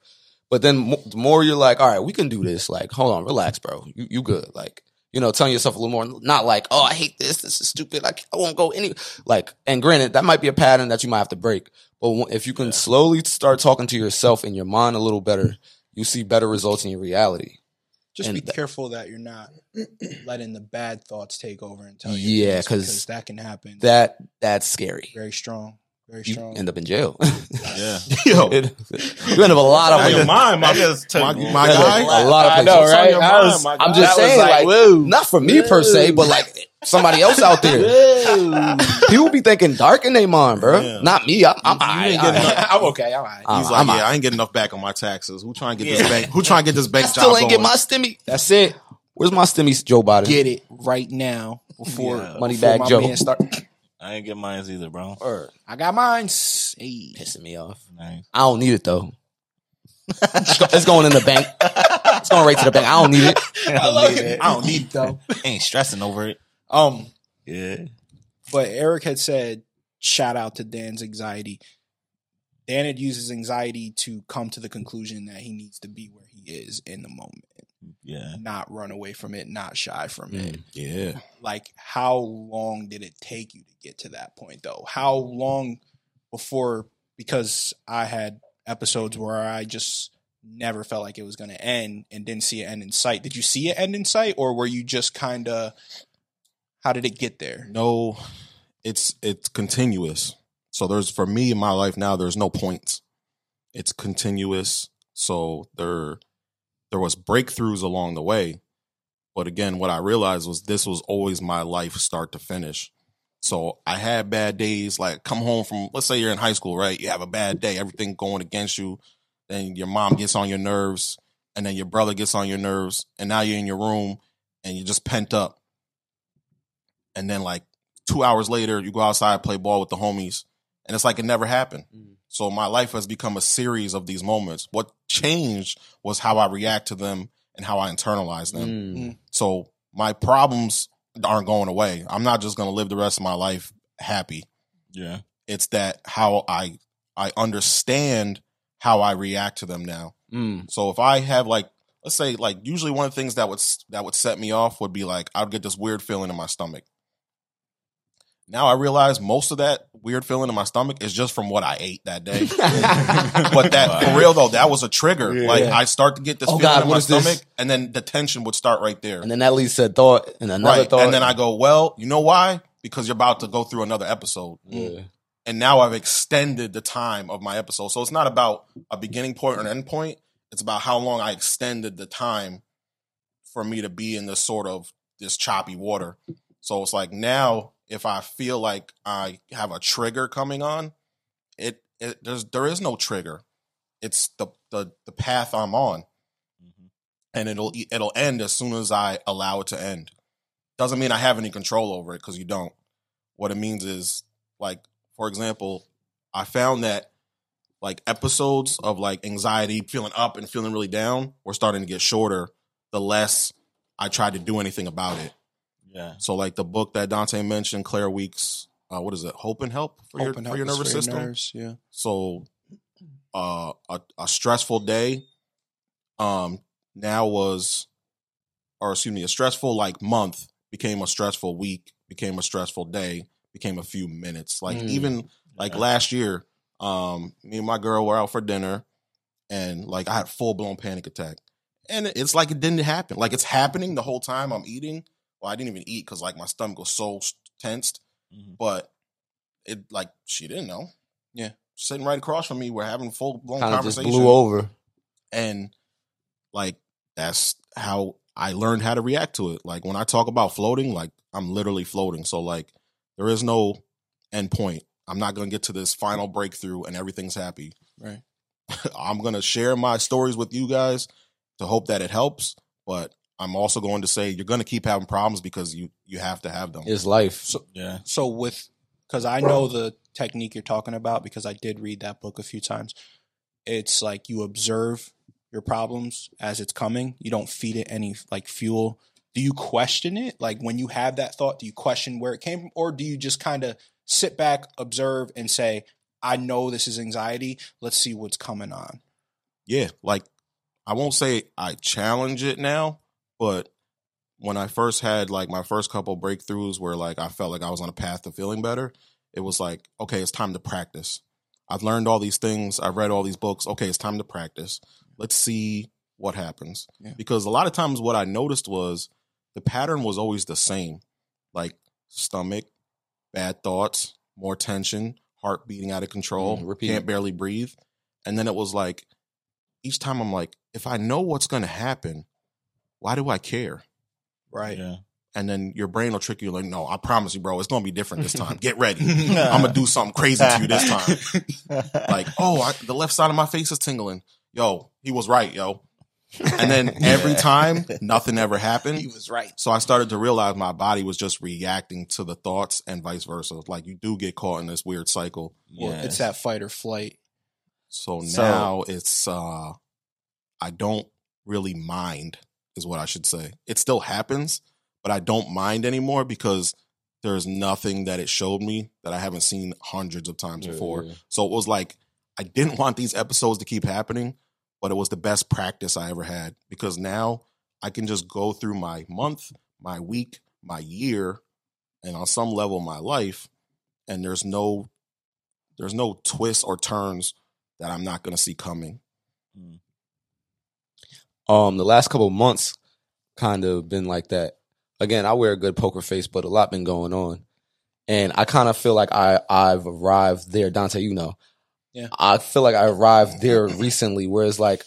Speaker 2: But then the more you're like, all right, we can do this. Like, hold on, relax, bro. You you good. Like, you know, telling yourself a little more, not like, oh, I hate this. This is stupid. Like, I won't go any. Like, and granted, that might be a pattern that you might have to break. But if you can slowly start talking to yourself in your mind a little better, you see better results in your reality.
Speaker 3: Just
Speaker 2: And
Speaker 3: be
Speaker 2: th-
Speaker 3: careful that you're not letting the bad thoughts take over and tell you.
Speaker 2: Yeah,
Speaker 3: because that can happen.
Speaker 2: That that's scary.
Speaker 3: very strong, very
Speaker 2: You
Speaker 3: strong.
Speaker 2: end up in jail.
Speaker 1: yeah.
Speaker 4: Yo,
Speaker 2: you end up a lot of
Speaker 4: your mind, my,
Speaker 1: That just took
Speaker 4: my,
Speaker 1: me
Speaker 4: my
Speaker 2: a lot of
Speaker 3: I
Speaker 2: places.
Speaker 3: know, right? I
Speaker 4: mind,
Speaker 3: was-
Speaker 4: my
Speaker 2: I'm just
Speaker 3: That
Speaker 2: saying,
Speaker 3: like,
Speaker 2: like, not for me per se, but like somebody else out there. People be thinking dark in their mind, bro.
Speaker 1: Yeah.
Speaker 2: Not me. I'm, I'm,
Speaker 4: You
Speaker 2: I- I-
Speaker 3: I'm okay. I'm all right.
Speaker 2: Uh,
Speaker 4: He's like,
Speaker 2: I'm
Speaker 4: yeah,
Speaker 2: out.
Speaker 4: I ain't getting enough back on my taxes. Who trying to get
Speaker 1: Yeah.
Speaker 4: this bank? Who trying to get this bank
Speaker 2: I still
Speaker 4: job
Speaker 2: ain't get my stimmy.
Speaker 3: That's it.
Speaker 2: Where's my stimmy, Joe Biden?
Speaker 3: Get it right now before
Speaker 1: Yeah.
Speaker 2: Money
Speaker 3: before
Speaker 2: bag Joe.
Speaker 3: man Start.
Speaker 1: I ain't get mine either, bro.
Speaker 2: Word.
Speaker 3: I got mine. Hey.
Speaker 2: Pissing me off.
Speaker 1: Nice.
Speaker 2: I don't need it though. It's going in the bank. It's going right to the bank. I don't need it.
Speaker 3: I love it. I don't need it though.
Speaker 1: Ain't stressing over it.
Speaker 3: Um,
Speaker 1: Yeah.
Speaker 3: but Eric had said, shout out to Dan's anxiety. Dan had used his anxiety to come to the conclusion that he needs to be where he is in the moment,
Speaker 1: Yeah.
Speaker 3: not run away from it, not shy from it.
Speaker 4: Mm, yeah.
Speaker 3: Like, how long did it take you to get to that point, though? How long before? Because I had episodes where I just never felt like it was going to end and didn't see it end in sight. Did you see it end in sight, or were you just kind of? How did it get there?
Speaker 4: No, it's it's continuous. So there's for me in my life now, there's no points. It's continuous. So there there was breakthroughs along the way. But again, what I realized was this was always my life start to finish. So I had bad days, like come home from let's say you're in high school, right? You have a bad day, everything going against you, then your mom gets on your nerves, and then your brother gets on your nerves, and now you're in your room and you're just pent up. And then like two hours later, you go outside, play ball with the homies, and it's like it never happened.
Speaker 2: Mm.
Speaker 4: So my life has become a series of these moments. What changed was how I react to them and how I internalize them.
Speaker 2: Mm.
Speaker 4: So my problems aren't going away. I'm not just going to live the rest of my life happy.
Speaker 1: Yeah.
Speaker 4: It's that how I I understand how I react to them now.
Speaker 2: Mm.
Speaker 4: So if I have like let's say like usually one of the things that would that would set me off would be like I'd get this weird feeling in my stomach. Now I realize most of that weird feeling in my stomach is just from what I ate that day. but that for real though, that was a trigger.
Speaker 2: Yeah.
Speaker 4: Like I start to get this
Speaker 2: Oh,
Speaker 4: feeling
Speaker 2: God,
Speaker 4: in my
Speaker 2: is this?
Speaker 4: stomach, and then the tension would start right there.
Speaker 2: And then that leads to a thought and another
Speaker 4: right.
Speaker 2: thought.
Speaker 4: And then I go, well, you know why? Because you're about to go through another episode.
Speaker 2: Yeah.
Speaker 4: And now I've extended the time of my episode. So it's not about a beginning point or an end point. It's about how long I extended the time for me to be in this sort of this choppy water. So it's like now if I feel like I have a trigger coming on, it, it there's there is no trigger. It's the the the path I'm on. Mm-hmm. And it'll it'll end as soon as I allow it to end. Doesn't mean I have any control over it because you don't. What it means is like for example, I found that like episodes of like anxiety, feeling up and feeling really down were starting to get shorter the less I tried to do anything about it.
Speaker 1: Yeah.
Speaker 4: So like the book that Dante mentioned, Claire Weekes, uh, what is it? Hope and Help for
Speaker 3: Open
Speaker 4: your for your nervous
Speaker 3: for your
Speaker 4: system.
Speaker 3: nerves, yeah.
Speaker 4: So uh, a a stressful day um now was or excuse me, a stressful like month became a stressful week, became a stressful day, became a few minutes. Like
Speaker 2: Mm.
Speaker 4: even like
Speaker 1: Yeah.
Speaker 4: last year, um, me and my girl were out for dinner and like I had full blown panic attack. And it's like it didn't happen. Like it's happening the whole time I'm eating. Well, I didn't even eat because like my stomach was so tensed,
Speaker 1: Mhm.
Speaker 4: but it like she didn't know.
Speaker 3: Yeah.
Speaker 4: Sitting right across from me, we're having full blown
Speaker 2: of just
Speaker 4: conversation.
Speaker 2: blew over.
Speaker 4: And like that's how I learned how to react to it. Like when I talk about floating, like I'm literally floating. So like there is no end point. I'm not gonna get to this final breakthrough and everything's happy.
Speaker 3: Right.
Speaker 4: I'm gonna share my stories with you guys to hope that it helps. But I'm also going to say you're gonna keep having problems because you you have to have them.
Speaker 2: It's life.
Speaker 3: So
Speaker 1: Yeah.
Speaker 3: so with because I know the technique you're talking about because I did read that book a few times. It's like you observe your problems as it's coming. You don't feed it any like fuel. Do you question it? Like when you have that thought, do you question where it came from, or do you just kind of sit back, observe, and say, "I know this is anxiety. Let's see what's coming on."
Speaker 4: yeah, like I won't say I challenge it now, but when I first had like my first couple breakthroughs where like I felt like I was on a path to feeling better, it was like, okay, it's time to practice. I've learned all these things, I've read all these books. Okay, it's time to practice. Let's see what happens.
Speaker 3: Yeah.
Speaker 4: Because a lot of times what I noticed was the pattern was always the same. Like stomach, bad thoughts, more tension, heart beating out of control,
Speaker 2: Mm,
Speaker 4: can't barely breathe. And then it was like each time I'm like, if I know what's going to happen, why do I care?
Speaker 3: Right.
Speaker 1: Yeah.
Speaker 4: And then your brain will trick you like, no, I promise you, bro, it's going to be different this time. Get ready. I'm going to do something crazy to you this time. Like, oh, I, the left side of my face is tingling. Yo, he was right, yo. And then every
Speaker 1: Yeah.
Speaker 4: time, nothing ever happened.
Speaker 3: He was right.
Speaker 4: So I started to realize my body was just reacting to the thoughts and vice versa. Like you do get caught in this weird cycle.
Speaker 3: Well,
Speaker 1: Yes.
Speaker 3: it's that fight or flight.
Speaker 4: So
Speaker 1: So-
Speaker 4: now it's uh I don't really mind is what I should say. It still happens, but I don't mind anymore because there's nothing that it showed me that I haven't seen hundreds of times
Speaker 2: Yeah,
Speaker 4: before.
Speaker 2: yeah.
Speaker 4: So it was like I didn't want these episodes to keep happening, but it was the best practice I ever had because now I can just go through my month, my week, my year, and on some level my life, and there's no there's no twists or turns that I'm not gonna see coming. Hmm.
Speaker 2: Um the last couple of months kind of been like that. Again, I wear a good poker face, but a lot been going on. And I kind of feel like I I've arrived there. Dante, you know.
Speaker 3: Yeah.
Speaker 2: I feel like I arrived there recently where it's like,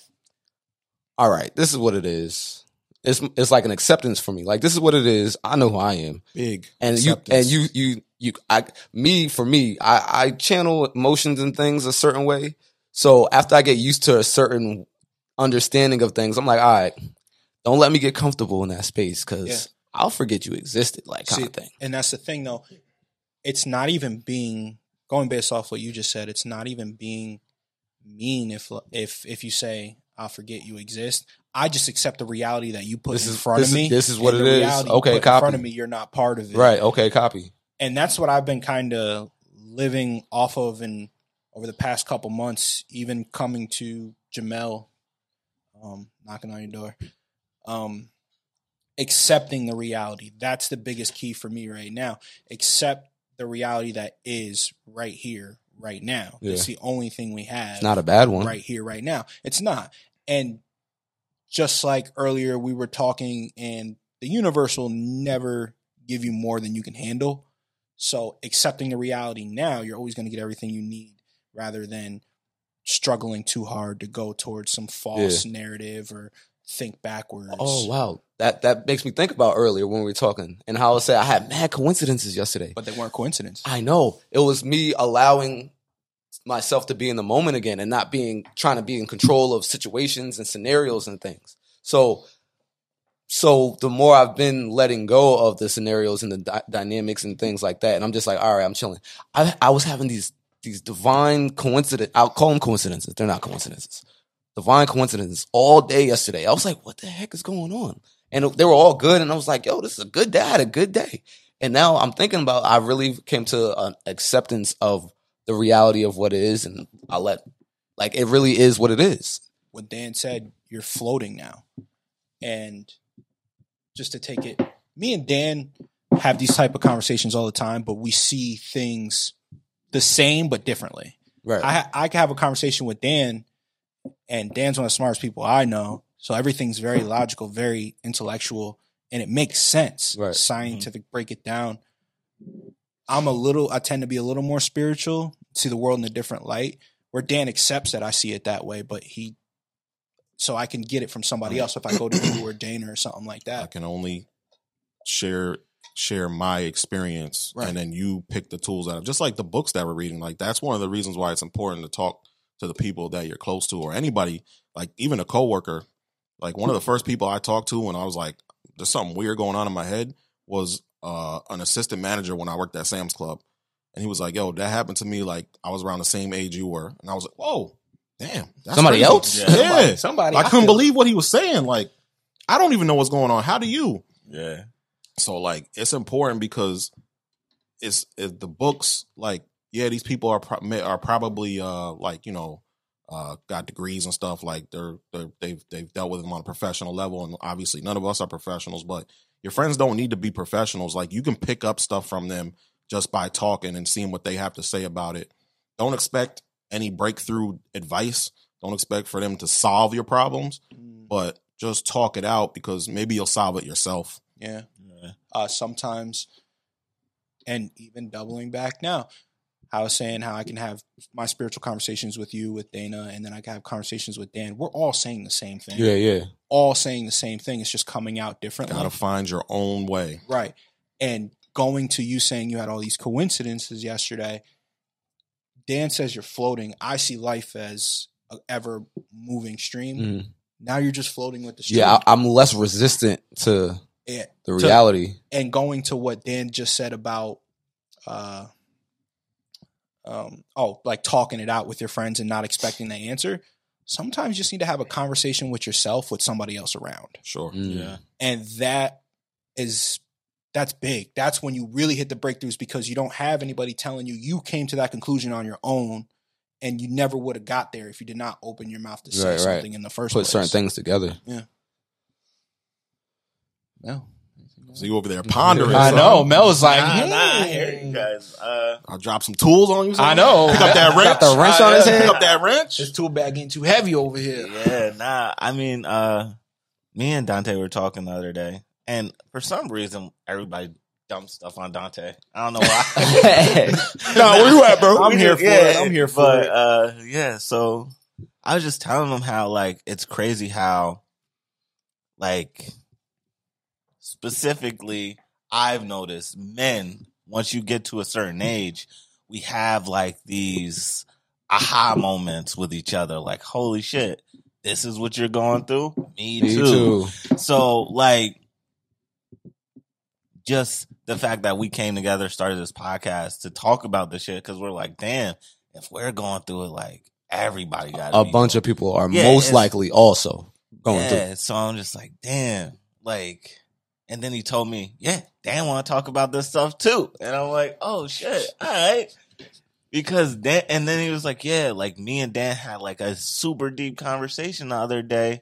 Speaker 2: all right, this is what it is. It's it's like an acceptance for me. Like this is what it is. I know who I am.
Speaker 4: Big
Speaker 2: And you and you you you I me for me, I, I channel emotions and things a certain way. So after I get used to a certain understanding of things, I'm like, all right, don't let me get comfortable in that space because
Speaker 3: Yeah.
Speaker 2: I'll forget you existed, like kind
Speaker 3: See,
Speaker 2: of thing.
Speaker 3: And that's the thing, though. It's not even being going based off what you just said, it's not even being mean if if if you say I'll forget you exist. I just accept the reality that you put
Speaker 2: This
Speaker 3: in
Speaker 2: is-
Speaker 3: front of
Speaker 2: is-
Speaker 3: me.
Speaker 2: this is what it is. Okay,
Speaker 3: put in front of me, you're not part of it.
Speaker 2: Right. Okay. Copy.
Speaker 3: and that's what I've been kind of living off of and over the past couple months, even coming to Jamel, um, knocking on your door, um, accepting the reality. That's the biggest key for me right now. Accept the reality that is right here, right now.
Speaker 2: Yeah.
Speaker 3: It's the only thing we have
Speaker 2: It's not a bad one.
Speaker 3: right here, right now. It's not. And just like earlier, we were talking, and the universe will never give you more than you can handle. So, accepting the reality now, you're always going to get everything you need rather than struggling too hard to go towards some false narrative or think backwards.
Speaker 2: Oh wow, that that makes me think about earlier when we were talking and how I said I had mad coincidences yesterday.
Speaker 3: But they weren't coincidences.
Speaker 2: I know it was me allowing myself to be in the moment again and not being trying to be in control of situations and scenarios and things. So, so the more I've been letting go of the scenarios and the dy- dynamics and things like that, and I'm just like, all right, I'm chilling. I I was having these these divine coincidence. I'll call them coincidences. They're not coincidences. Divine coincidences all day yesterday. I was like, what the heck is going on? And they were all good. And I was like, yo, this is a good day. I had a good day. And now I'm thinking about, I really came to an acceptance of the reality of what it is. And I let, like, it really is what it is.
Speaker 3: what Dan said, you're floating now. And just to take it, me and Dan have these type of conversations all the time, but we see things the same but differently.
Speaker 2: Right.
Speaker 3: I I can have a conversation with Dan, and Dan's one of the smartest people I know. So everything's very logical, very intellectual, and it makes sense.
Speaker 2: Right.
Speaker 3: Scientific, break it down. I'm a little. I tend to be a little more spiritual, see the world in a different light. Where Dan accepts that I see it that way, but he, so I can get it from somebody else if I go to you or Dana or something like that.
Speaker 4: I can only share share my experience
Speaker 3: Right.
Speaker 4: and then you pick the tools out of just like the books that we're reading like that's one of the reasons why it's important to talk to the people that you're close to or anybody like even a coworker like one of the first people I talked to when I was like there's something weird going on in my head was uh an assistant manager when I worked at Sam's Club and he was like yo that happened to me like I was around the same age you were and I was like whoa damn that's
Speaker 2: Somebody
Speaker 4: crazy.
Speaker 2: else?
Speaker 1: Yeah.
Speaker 4: yeah
Speaker 3: Somebody, somebody
Speaker 4: I couldn't
Speaker 3: feel-
Speaker 4: believe what he was saying. Like, I don't even know what's going on. How do you?
Speaker 1: Yeah.
Speaker 4: So, like, it's important because it's, it, the books. Like, yeah, these people are pro- are probably uh like you know uh got degrees and stuff. Like, they're they're they've they've dealt with them on a professional level, and obviously none of us are professionals. But your friends don't need to be professionals. Like, you can pick up stuff from them just by talking and seeing what they have to say about it. Don't expect any breakthrough advice. Don't expect for them to solve your problems
Speaker 3: Mm,
Speaker 4: but just talk it out because maybe you'll solve it yourself.
Speaker 3: Yeah.
Speaker 1: Yeah.
Speaker 3: uh, sometimes, and even doubling back now. I was saying how I can have my spiritual conversations with you, with Dana, and then I can have conversations with Dan. We're all saying the same thing.
Speaker 2: Yeah. Yeah.
Speaker 3: All saying the same thing. It's just coming out differently.
Speaker 4: Got to find your own way.
Speaker 3: Right. And going to you saying you had all these coincidences yesterday, Dan says you're floating. I see life as a ever moving stream.
Speaker 2: Mhm.
Speaker 3: Now you're just floating with the stream.
Speaker 2: Yeah. I'm less resistant to
Speaker 3: Yeah.
Speaker 2: the reality.
Speaker 3: and going to what Dan just said about uh um oh like talking it out with your friends and not expecting the answer sometimes you just need to have a conversation with yourself with somebody else around
Speaker 4: Sure.
Speaker 2: Mm.
Speaker 1: Yeah.
Speaker 3: and that is that's big that's when you really hit the breakthroughs because you don't have anybody telling you you came to that conclusion on your own and you never would have got there if you did not open your mouth to say
Speaker 2: Right, right.
Speaker 3: something in the first
Speaker 2: Put
Speaker 3: place
Speaker 2: certain things together.
Speaker 3: No.
Speaker 4: So you over there pondering.
Speaker 3: I
Speaker 4: son.
Speaker 3: know. Mel was like,
Speaker 1: Nah, nah, I
Speaker 3: hmm.
Speaker 1: hear you guys. Uh,
Speaker 4: I'll drop some tools on you. son.
Speaker 3: I know.
Speaker 4: Pick up that wrench.
Speaker 2: Got the wrench on his head.
Speaker 4: Pick up that wrench.
Speaker 3: This tool bag getting too heavy over here.
Speaker 1: yeah, nah. I mean, uh, me and Dante were talking the other day, and for some reason, everybody dumped stuff on Dante. I don't know why.
Speaker 3: No, where you at, bro? I'm here
Speaker 1: just-
Speaker 3: for it. I'm here for
Speaker 1: but,
Speaker 3: it.
Speaker 1: Uh, yeah. So I was just telling them how like it's crazy how like specifically I've noticed men once you get to a certain age, we have like these aha moments with each other. Like, holy shit, this is what you're going through. Me,
Speaker 2: Me
Speaker 1: too.
Speaker 2: too.
Speaker 1: So like just the fact that we came together, started this podcast to talk about this shit because we're like, damn, if we're going through it, like everybody got
Speaker 2: A bunch of people are
Speaker 1: Yeah,
Speaker 2: most likely also going through.
Speaker 1: yeah. So I'm just like, damn, like. And then he told me, yeah, Dan want to talk about this stuff too. And I'm like, oh shit, all right. Because Dan, and then he was like, yeah, like me and Dan had like a super deep conversation the other day,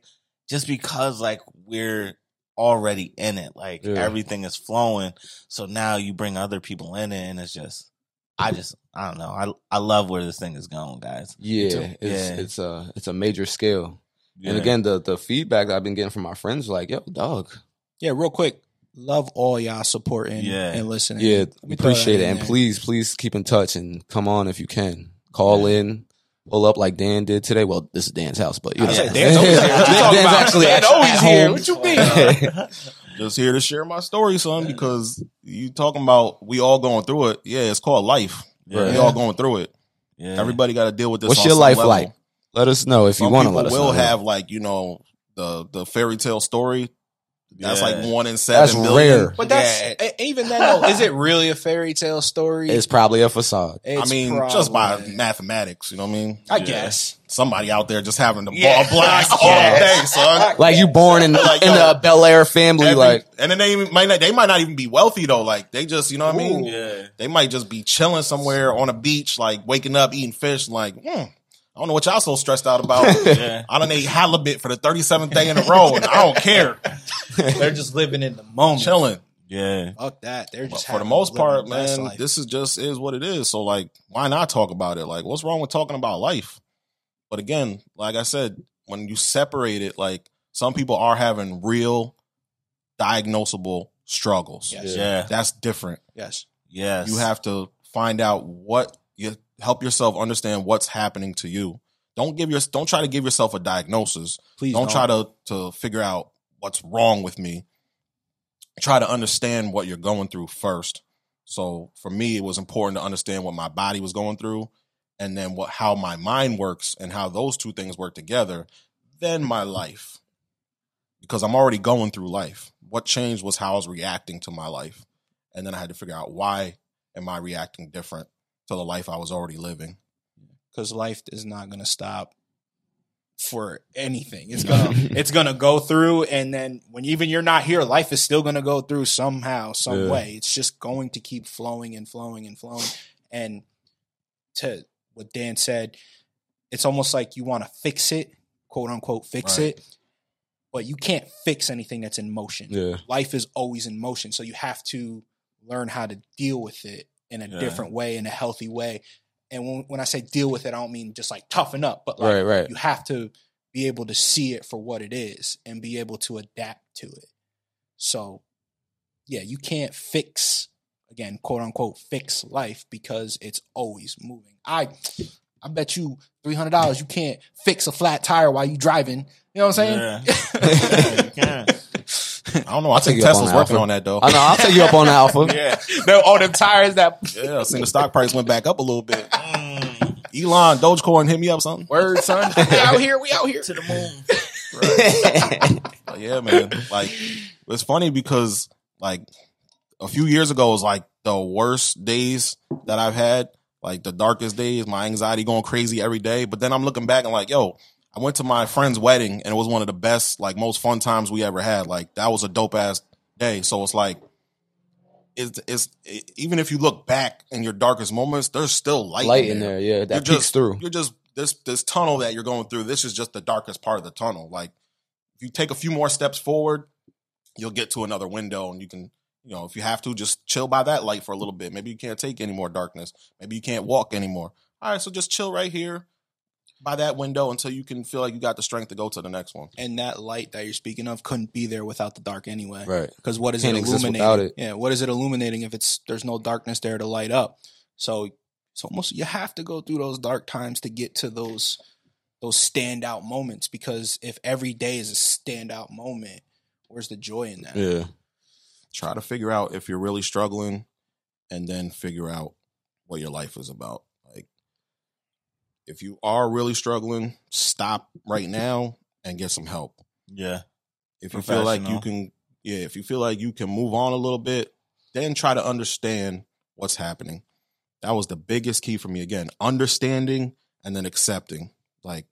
Speaker 1: just because like we're already in it, like
Speaker 2: Yeah.
Speaker 1: everything is flowing. So now you bring other people in it, and it's just, I just, I don't know, I I love where this thing is going, guys.
Speaker 2: Yeah, it's
Speaker 1: Yeah.
Speaker 2: it's a it's a major scale. And again, the the feedback I've been getting from my friends like, yo, dog,
Speaker 3: Yeah, real quick. Love all y'all supporting
Speaker 1: Yeah.
Speaker 3: and listening.
Speaker 2: yeah,
Speaker 3: Let me throw
Speaker 2: appreciate it, and
Speaker 3: there.
Speaker 2: please, please keep in touch and come on if you can. Call in, pull up like Dan did today. Well, this is Dan's house, but you know,
Speaker 3: was like, Dan's always here. What you
Speaker 2: Dan's
Speaker 3: about?
Speaker 2: actually
Speaker 3: Dan
Speaker 2: at,
Speaker 3: always
Speaker 2: at
Speaker 3: here.
Speaker 2: home.
Speaker 3: What you mean?
Speaker 4: Just here to share my story, son, because you talking about we all going through it. Yeah, it's called life.
Speaker 1: Yeah.
Speaker 4: We all going through it.
Speaker 1: Yeah.
Speaker 4: Everybody got to deal with this.
Speaker 2: What's
Speaker 4: on
Speaker 2: your
Speaker 4: some
Speaker 2: life
Speaker 4: level.
Speaker 2: like? Let us know if you want to let us
Speaker 4: will
Speaker 2: know.
Speaker 4: Will have like you know the the fairy tale story. That's
Speaker 1: Yeah.
Speaker 4: like one in seven.
Speaker 2: That's
Speaker 4: billion.
Speaker 2: rare.
Speaker 3: But that's
Speaker 4: Yeah.
Speaker 3: even then. Though, is it really a fairy tale story?
Speaker 2: It's probably a facade.
Speaker 4: I
Speaker 3: It's
Speaker 4: mean, just by mathematics, you know what I mean?
Speaker 3: I
Speaker 1: Yeah.
Speaker 3: guess.
Speaker 4: Somebody out there just having the
Speaker 1: Yeah.
Speaker 4: ball blast all day, son.
Speaker 2: Like you born in
Speaker 4: Like,
Speaker 2: in
Speaker 4: yo,
Speaker 2: a Bel Air family,
Speaker 4: Every-
Speaker 2: like
Speaker 4: and then they even- might not, they might not even be wealthy though. Like they just, you know what I mean?
Speaker 1: Yeah.
Speaker 4: They might just be chilling somewhere on a beach, like waking up eating fish. Like, hmm, I don't know what y'all so stressed out about.
Speaker 1: Yeah.
Speaker 4: I done ate halibut for the thirty seventh day in a row, and I don't care.
Speaker 3: They're just living in the moment.
Speaker 4: Chilling.
Speaker 1: Yeah.
Speaker 3: Fuck that. They're just
Speaker 4: for the most part, man,
Speaker 3: life.
Speaker 4: this is just is what it is. So like, why not talk about it? Like, what's wrong with talking about life? But again, like I said, when you separate it, like some people are having real diagnosable struggles.
Speaker 3: Yes.
Speaker 1: Yeah.
Speaker 4: That's different.
Speaker 3: yes.
Speaker 1: Yes.
Speaker 4: You have to find out what you help yourself understand what's happening to you. Don't give your don't try to give yourself a diagnosis.
Speaker 3: Please
Speaker 4: don't try to to figure out what's wrong with me. Try to understand what you're going through first. So for me, it was important to understand what my body was going through, and then what how my mind works and how those two things work together. Then my life, because I'm already going through life. What changed was how I was reacting to my life, and then I had to figure out why am I reacting different to the life I was already living.
Speaker 3: because life is not going to stop for anything. It's gonna it's gonna go through, and then when even you're not here, life is still gonna go through somehow, some
Speaker 2: Yeah.
Speaker 3: way. It's just going to keep flowing and flowing and flowing. And to what Dan said, it's almost like you want to fix it, quote unquote, fix
Speaker 4: Right.
Speaker 3: it, but you can't fix anything that's in motion.
Speaker 2: yeah,
Speaker 3: Life is always in motion, so you have to learn how to deal with it in a
Speaker 1: Yeah.
Speaker 3: different way, in a healthy way. And when, when I say deal with it, I don't mean just like toughen up, but like
Speaker 2: right, right.
Speaker 3: you have to be able to see it for what it is and be able to adapt to it. So, yeah, you can't fix again, quote unquote, fix life because it's always moving. I I bet you three hundred dollars you can't fix a flat tire while you driving. You know what I'm saying?
Speaker 1: Yeah. you can.
Speaker 4: I don't know. I think
Speaker 2: take you up on
Speaker 4: Tesla's
Speaker 2: that,
Speaker 4: working
Speaker 2: Alpha.
Speaker 4: on that though.
Speaker 2: I know. I'll take you up on that, Alpha.
Speaker 1: Yeah.
Speaker 3: no, all them tires that
Speaker 4: Yeah, I seen the stock price went back up a little bit.
Speaker 1: Mm,
Speaker 4: Elon, Dogecoin, hit me up something.
Speaker 3: word, son. we out here, we out here.
Speaker 1: to the moon.
Speaker 4: But yeah, man. Like it's funny because like a few years ago was like the worst days that I've had, like the darkest days, my anxiety going crazy every day. But then I'm looking back and like, yo, I went to my friend's wedding and it was one of the best, like most fun times we ever had. Like that was a dope ass day. So it's like it's, it's it, even if you look back in your darkest moments, there's still light,
Speaker 2: Light in there, yeah, that
Speaker 4: you're
Speaker 2: peeks
Speaker 4: just,
Speaker 2: through.
Speaker 4: You're just this this tunnel that you're going through. This is just the darkest part of the tunnel. Like if you take a few more steps forward, you'll get to another window, and you can, you know, if you have to, just chill by that light for a little bit. Maybe you can't take any more darkness. Maybe you can't walk anymore. All right, so just chill right here by that window until you can feel like you got the strength to go to the next one.
Speaker 3: And that light that you're speaking of couldn't be there without the dark anyway.
Speaker 2: Right.
Speaker 3: Because what is
Speaker 2: Can't
Speaker 3: it
Speaker 2: exist
Speaker 3: illuminating?
Speaker 2: without it.
Speaker 3: Yeah, what is it illuminating if it's there's no darkness there to light up? So it's almost you have to go through those dark times to get to those those standout moments because if every day is a standout moment, where's the joy in that?
Speaker 2: Yeah.
Speaker 4: Try to figure out if you're really struggling, and then figure out what your life is about. If you are really struggling, stop right now and get some help.
Speaker 1: Yeah.
Speaker 4: if you feel like you can yeah if you feel like you can move on a little bit then try to understand what's happening. That was the biggest key for me. Again, understanding and then accepting. Like,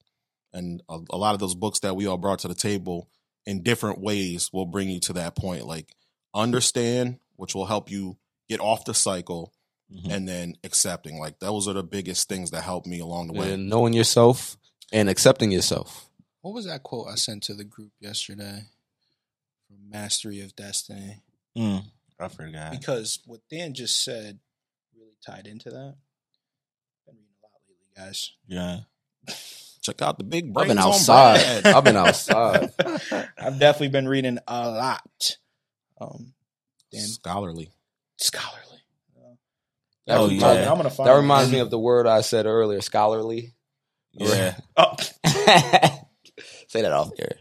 Speaker 4: and a, a lot of those books that we all brought to the table in different ways will bring you to that point. Like, understand, which will help you get off the cycle,
Speaker 1: Mhm.
Speaker 4: and then accepting. Like, those are the biggest things that helped me along the way.
Speaker 2: And knowing yourself and accepting yourself.
Speaker 3: What was that quote I sent to the group yesterday from Mastery of Destiny?
Speaker 1: Mm, I forgot.
Speaker 3: Because what Dan just said really tied into that. Been reading a lot lately, guys.
Speaker 1: Yeah.
Speaker 4: Check out the big
Speaker 2: I've been outside. I've been outside.
Speaker 3: I've definitely been reading a lot. Um, Dan,
Speaker 4: Scholarly.
Speaker 3: scholarly.
Speaker 2: That
Speaker 1: Oh,
Speaker 2: reminds
Speaker 1: yeah.
Speaker 2: me-
Speaker 3: I'm gonna find
Speaker 2: That reminds me of the word I said earlier, scholarly.
Speaker 1: Yeah.
Speaker 3: Oh,
Speaker 2: Say that off air.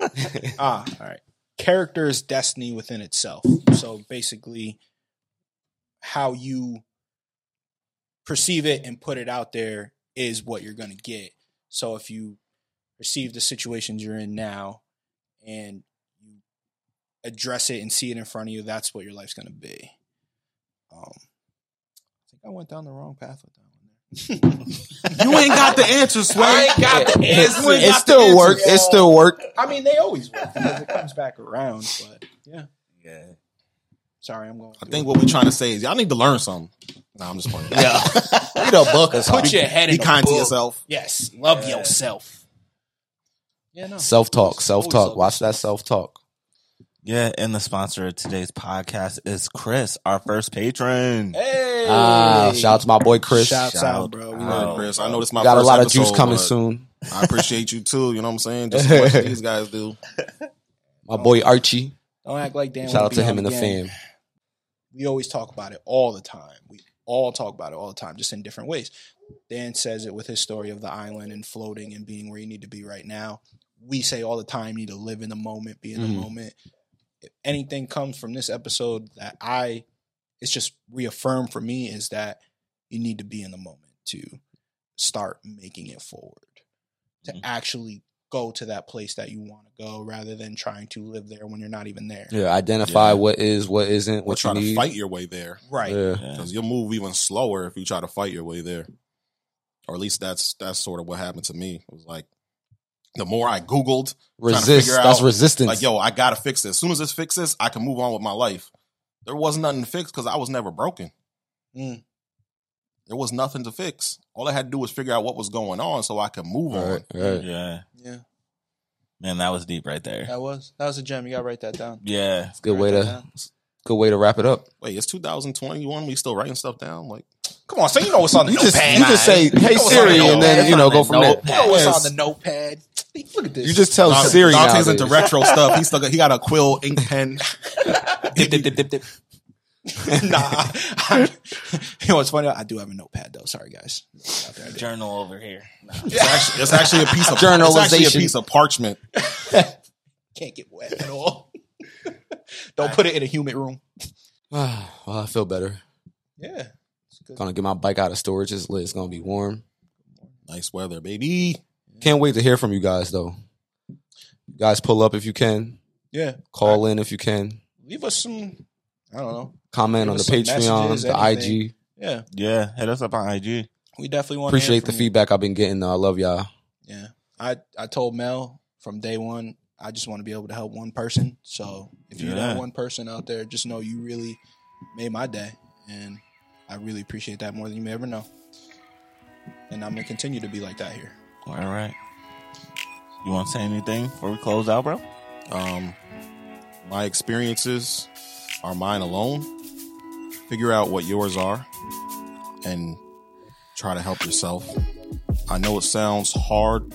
Speaker 3: ah, all right. Character is destiny within itself. So basically, how you perceive it and put it out there is what you're going to get. So if you perceive the situations you're in now and you address it and see it in front of you, that's what your life's going to be. Um, I went down the wrong path with that one.
Speaker 4: You ain't got the answer, Sway.
Speaker 3: I ain't got the
Speaker 2: It-
Speaker 3: answer.
Speaker 2: It, still
Speaker 4: answer.
Speaker 2: worked. It still worked.
Speaker 3: I mean, they always work because it comes back around. But yeah,
Speaker 1: Yeah.
Speaker 3: sorry, I'm going.
Speaker 4: I think what we're trying to say is y'all need to learn something. Nah, I'm just playing.
Speaker 2: Yeah. Read a book or
Speaker 3: put your head
Speaker 4: Be
Speaker 3: in be
Speaker 4: kind to yourself.
Speaker 3: Yes, love
Speaker 1: Yeah.
Speaker 3: yourself. Yeah, no.
Speaker 2: Self talk. self talk. Watch that self talk.
Speaker 1: Yeah. And the sponsor of today's podcast is Chris, our first patron.
Speaker 3: Hey,
Speaker 2: Ah, shout out to my boy Chris.
Speaker 3: Shouts
Speaker 1: Shout
Speaker 3: out, bro. We love
Speaker 4: Chris. I know this is my
Speaker 2: Got a
Speaker 4: first
Speaker 2: lot of juice coming soon.
Speaker 4: I appreciate you too. You know what I'm saying? Just as much as these guys do.
Speaker 2: My boy Archie.
Speaker 3: Don't act like Dan.
Speaker 2: Shout out to him and the fam.
Speaker 3: We always talk about it all the time. We all talk about it all the time, just in different ways. Dan says it with his story of the island and floating and being where you need to be right now. We say all the time, you need to live in the moment, be in the
Speaker 2: Mhm.
Speaker 3: moment. If anything comes from this episode that I, it's just reaffirmed for me is that you need to be in the moment to start making it forward, to
Speaker 1: Mhm.
Speaker 3: actually go to that place that you want to go rather than trying to live there when you're not even there.
Speaker 2: Yeah, identify
Speaker 1: Yeah.
Speaker 2: what is, what isn't,
Speaker 4: Or
Speaker 2: what
Speaker 4: try
Speaker 2: you
Speaker 4: to
Speaker 2: need.
Speaker 4: fight your way there.
Speaker 3: Right.
Speaker 2: Yeah.
Speaker 1: Yeah.
Speaker 4: Because you'll move even slower if you try to fight your way there. Or at least that's that's sort of what happened to me. It was like the more I Googled, trying to
Speaker 2: Resist.
Speaker 4: figure
Speaker 2: That's
Speaker 4: out,
Speaker 2: resistance.
Speaker 4: like, yo, I gotta fix this. As soon as this fixes, I can move on with my life. There wasn't nothing to fix because I was never broken.
Speaker 3: Mm.
Speaker 4: There was nothing to fix. All I had to do was figure out what was going on so I could move
Speaker 2: right,
Speaker 4: on.
Speaker 2: right.
Speaker 1: Yeah.
Speaker 3: Yeah.
Speaker 1: Man, that was deep right there.
Speaker 3: That was that was a gem. You gotta write that down.
Speaker 1: Yeah.
Speaker 2: Good
Speaker 3: Write
Speaker 2: way to good way to wrap it up.
Speaker 4: Wait, it's 2021. We still writing stuff down? Like,
Speaker 3: Come on, so you know what's on the
Speaker 2: You just
Speaker 3: notepad.
Speaker 2: you just say,
Speaker 3: You
Speaker 2: "Hey
Speaker 3: know
Speaker 2: Siri," and then you know go from there.
Speaker 3: You know what's on the notepad. Look at this.
Speaker 2: You just tell
Speaker 4: Dante-
Speaker 2: Siri
Speaker 4: Dante's
Speaker 2: nowadays.
Speaker 4: into retro stuff. He still got, he got a quill ink pen.
Speaker 3: dip, dip, dip, dip, dip. nah, I, you know what's funny? I do have a notepad though. Sorry, guys. There,
Speaker 1: Journal over here.
Speaker 4: It's actually, it's actually a piece of It's actually a piece of parchment.
Speaker 3: Can't get wet at all. Don't put it in a humid room.
Speaker 2: well, I feel better.
Speaker 3: Yeah. It's good.
Speaker 2: Gonna get my bike out of storage. It's lit. It's gonna be warm.
Speaker 4: Nice weather, baby.
Speaker 2: Can't wait to hear from you guys though. You guys pull up if you can.
Speaker 3: Yeah.
Speaker 2: Call in if you can.
Speaker 3: Leave us some. I don't know.
Speaker 2: Comment
Speaker 3: Give
Speaker 2: on the
Speaker 3: us some
Speaker 2: Patreon,
Speaker 3: messages,
Speaker 2: the
Speaker 3: anything.
Speaker 2: IG.
Speaker 3: Yeah.
Speaker 1: Yeah. Hit us up on IG.
Speaker 3: We definitely want to
Speaker 2: Appreciate the feedback I've been getting. Though. I love y'all.
Speaker 3: Yeah. I, I told Mel from day one, I just want to be able to help one person. So if you're
Speaker 1: Yeah.
Speaker 3: that one person out there, just know you really made my day. And I really appreciate that more than you may ever know. And I'm going to continue to be like that here.
Speaker 1: All right. You want to say anything before we close out, bro?
Speaker 4: Um, my experiences are mine alone. Figure out what yours are and try to help yourself. I know it sounds hard,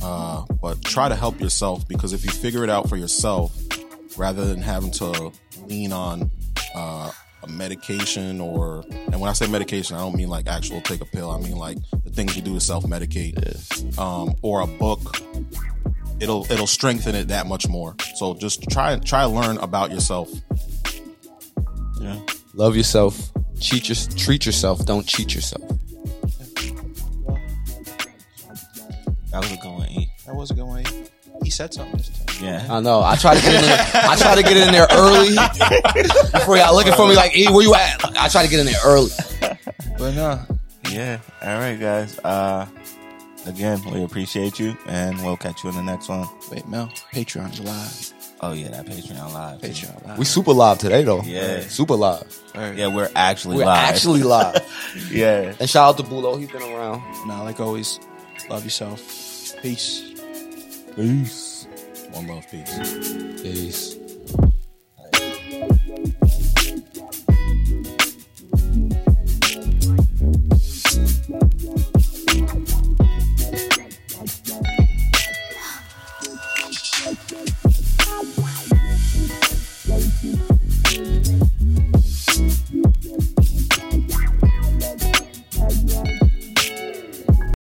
Speaker 4: uh, but try to help yourself because if you figure it out for yourself, rather than having to lean on uh, a medication or, and when I say medication, I don't mean like actual take a pill. I mean like the things you do to self medicate, um, or a book it'll it'll strengthen it that much more. So just try try to learn about yourself.
Speaker 1: Yeah.
Speaker 2: Love yourself. Cheat your, treat yourself. Don't cheat yourself.
Speaker 1: That was a good one.
Speaker 3: That was a good one. He said something. This time.
Speaker 1: Yeah.
Speaker 2: I know. I try to get in there. I try to get in there early before y'all looking for me like, "E, where you at?" I try to get in there early.
Speaker 3: But no,
Speaker 1: Yeah. All right, guys. Uh, again, we appreciate you, and we'll catch you in the next one.
Speaker 3: wait, Mel, Patreon's live.
Speaker 1: Oh yeah, that Patreon live. too.
Speaker 3: Patreon live.
Speaker 2: We super live today though.
Speaker 1: Yeah.
Speaker 2: super live.
Speaker 3: Word.
Speaker 1: Yeah, we're actually
Speaker 2: We're
Speaker 1: live.
Speaker 2: actually live.
Speaker 1: yeah.
Speaker 2: and shout out to Bulo. He's been around.
Speaker 3: Nah, like always, love yourself. Peace.
Speaker 1: Peace.
Speaker 4: One love, peace.
Speaker 2: Peace.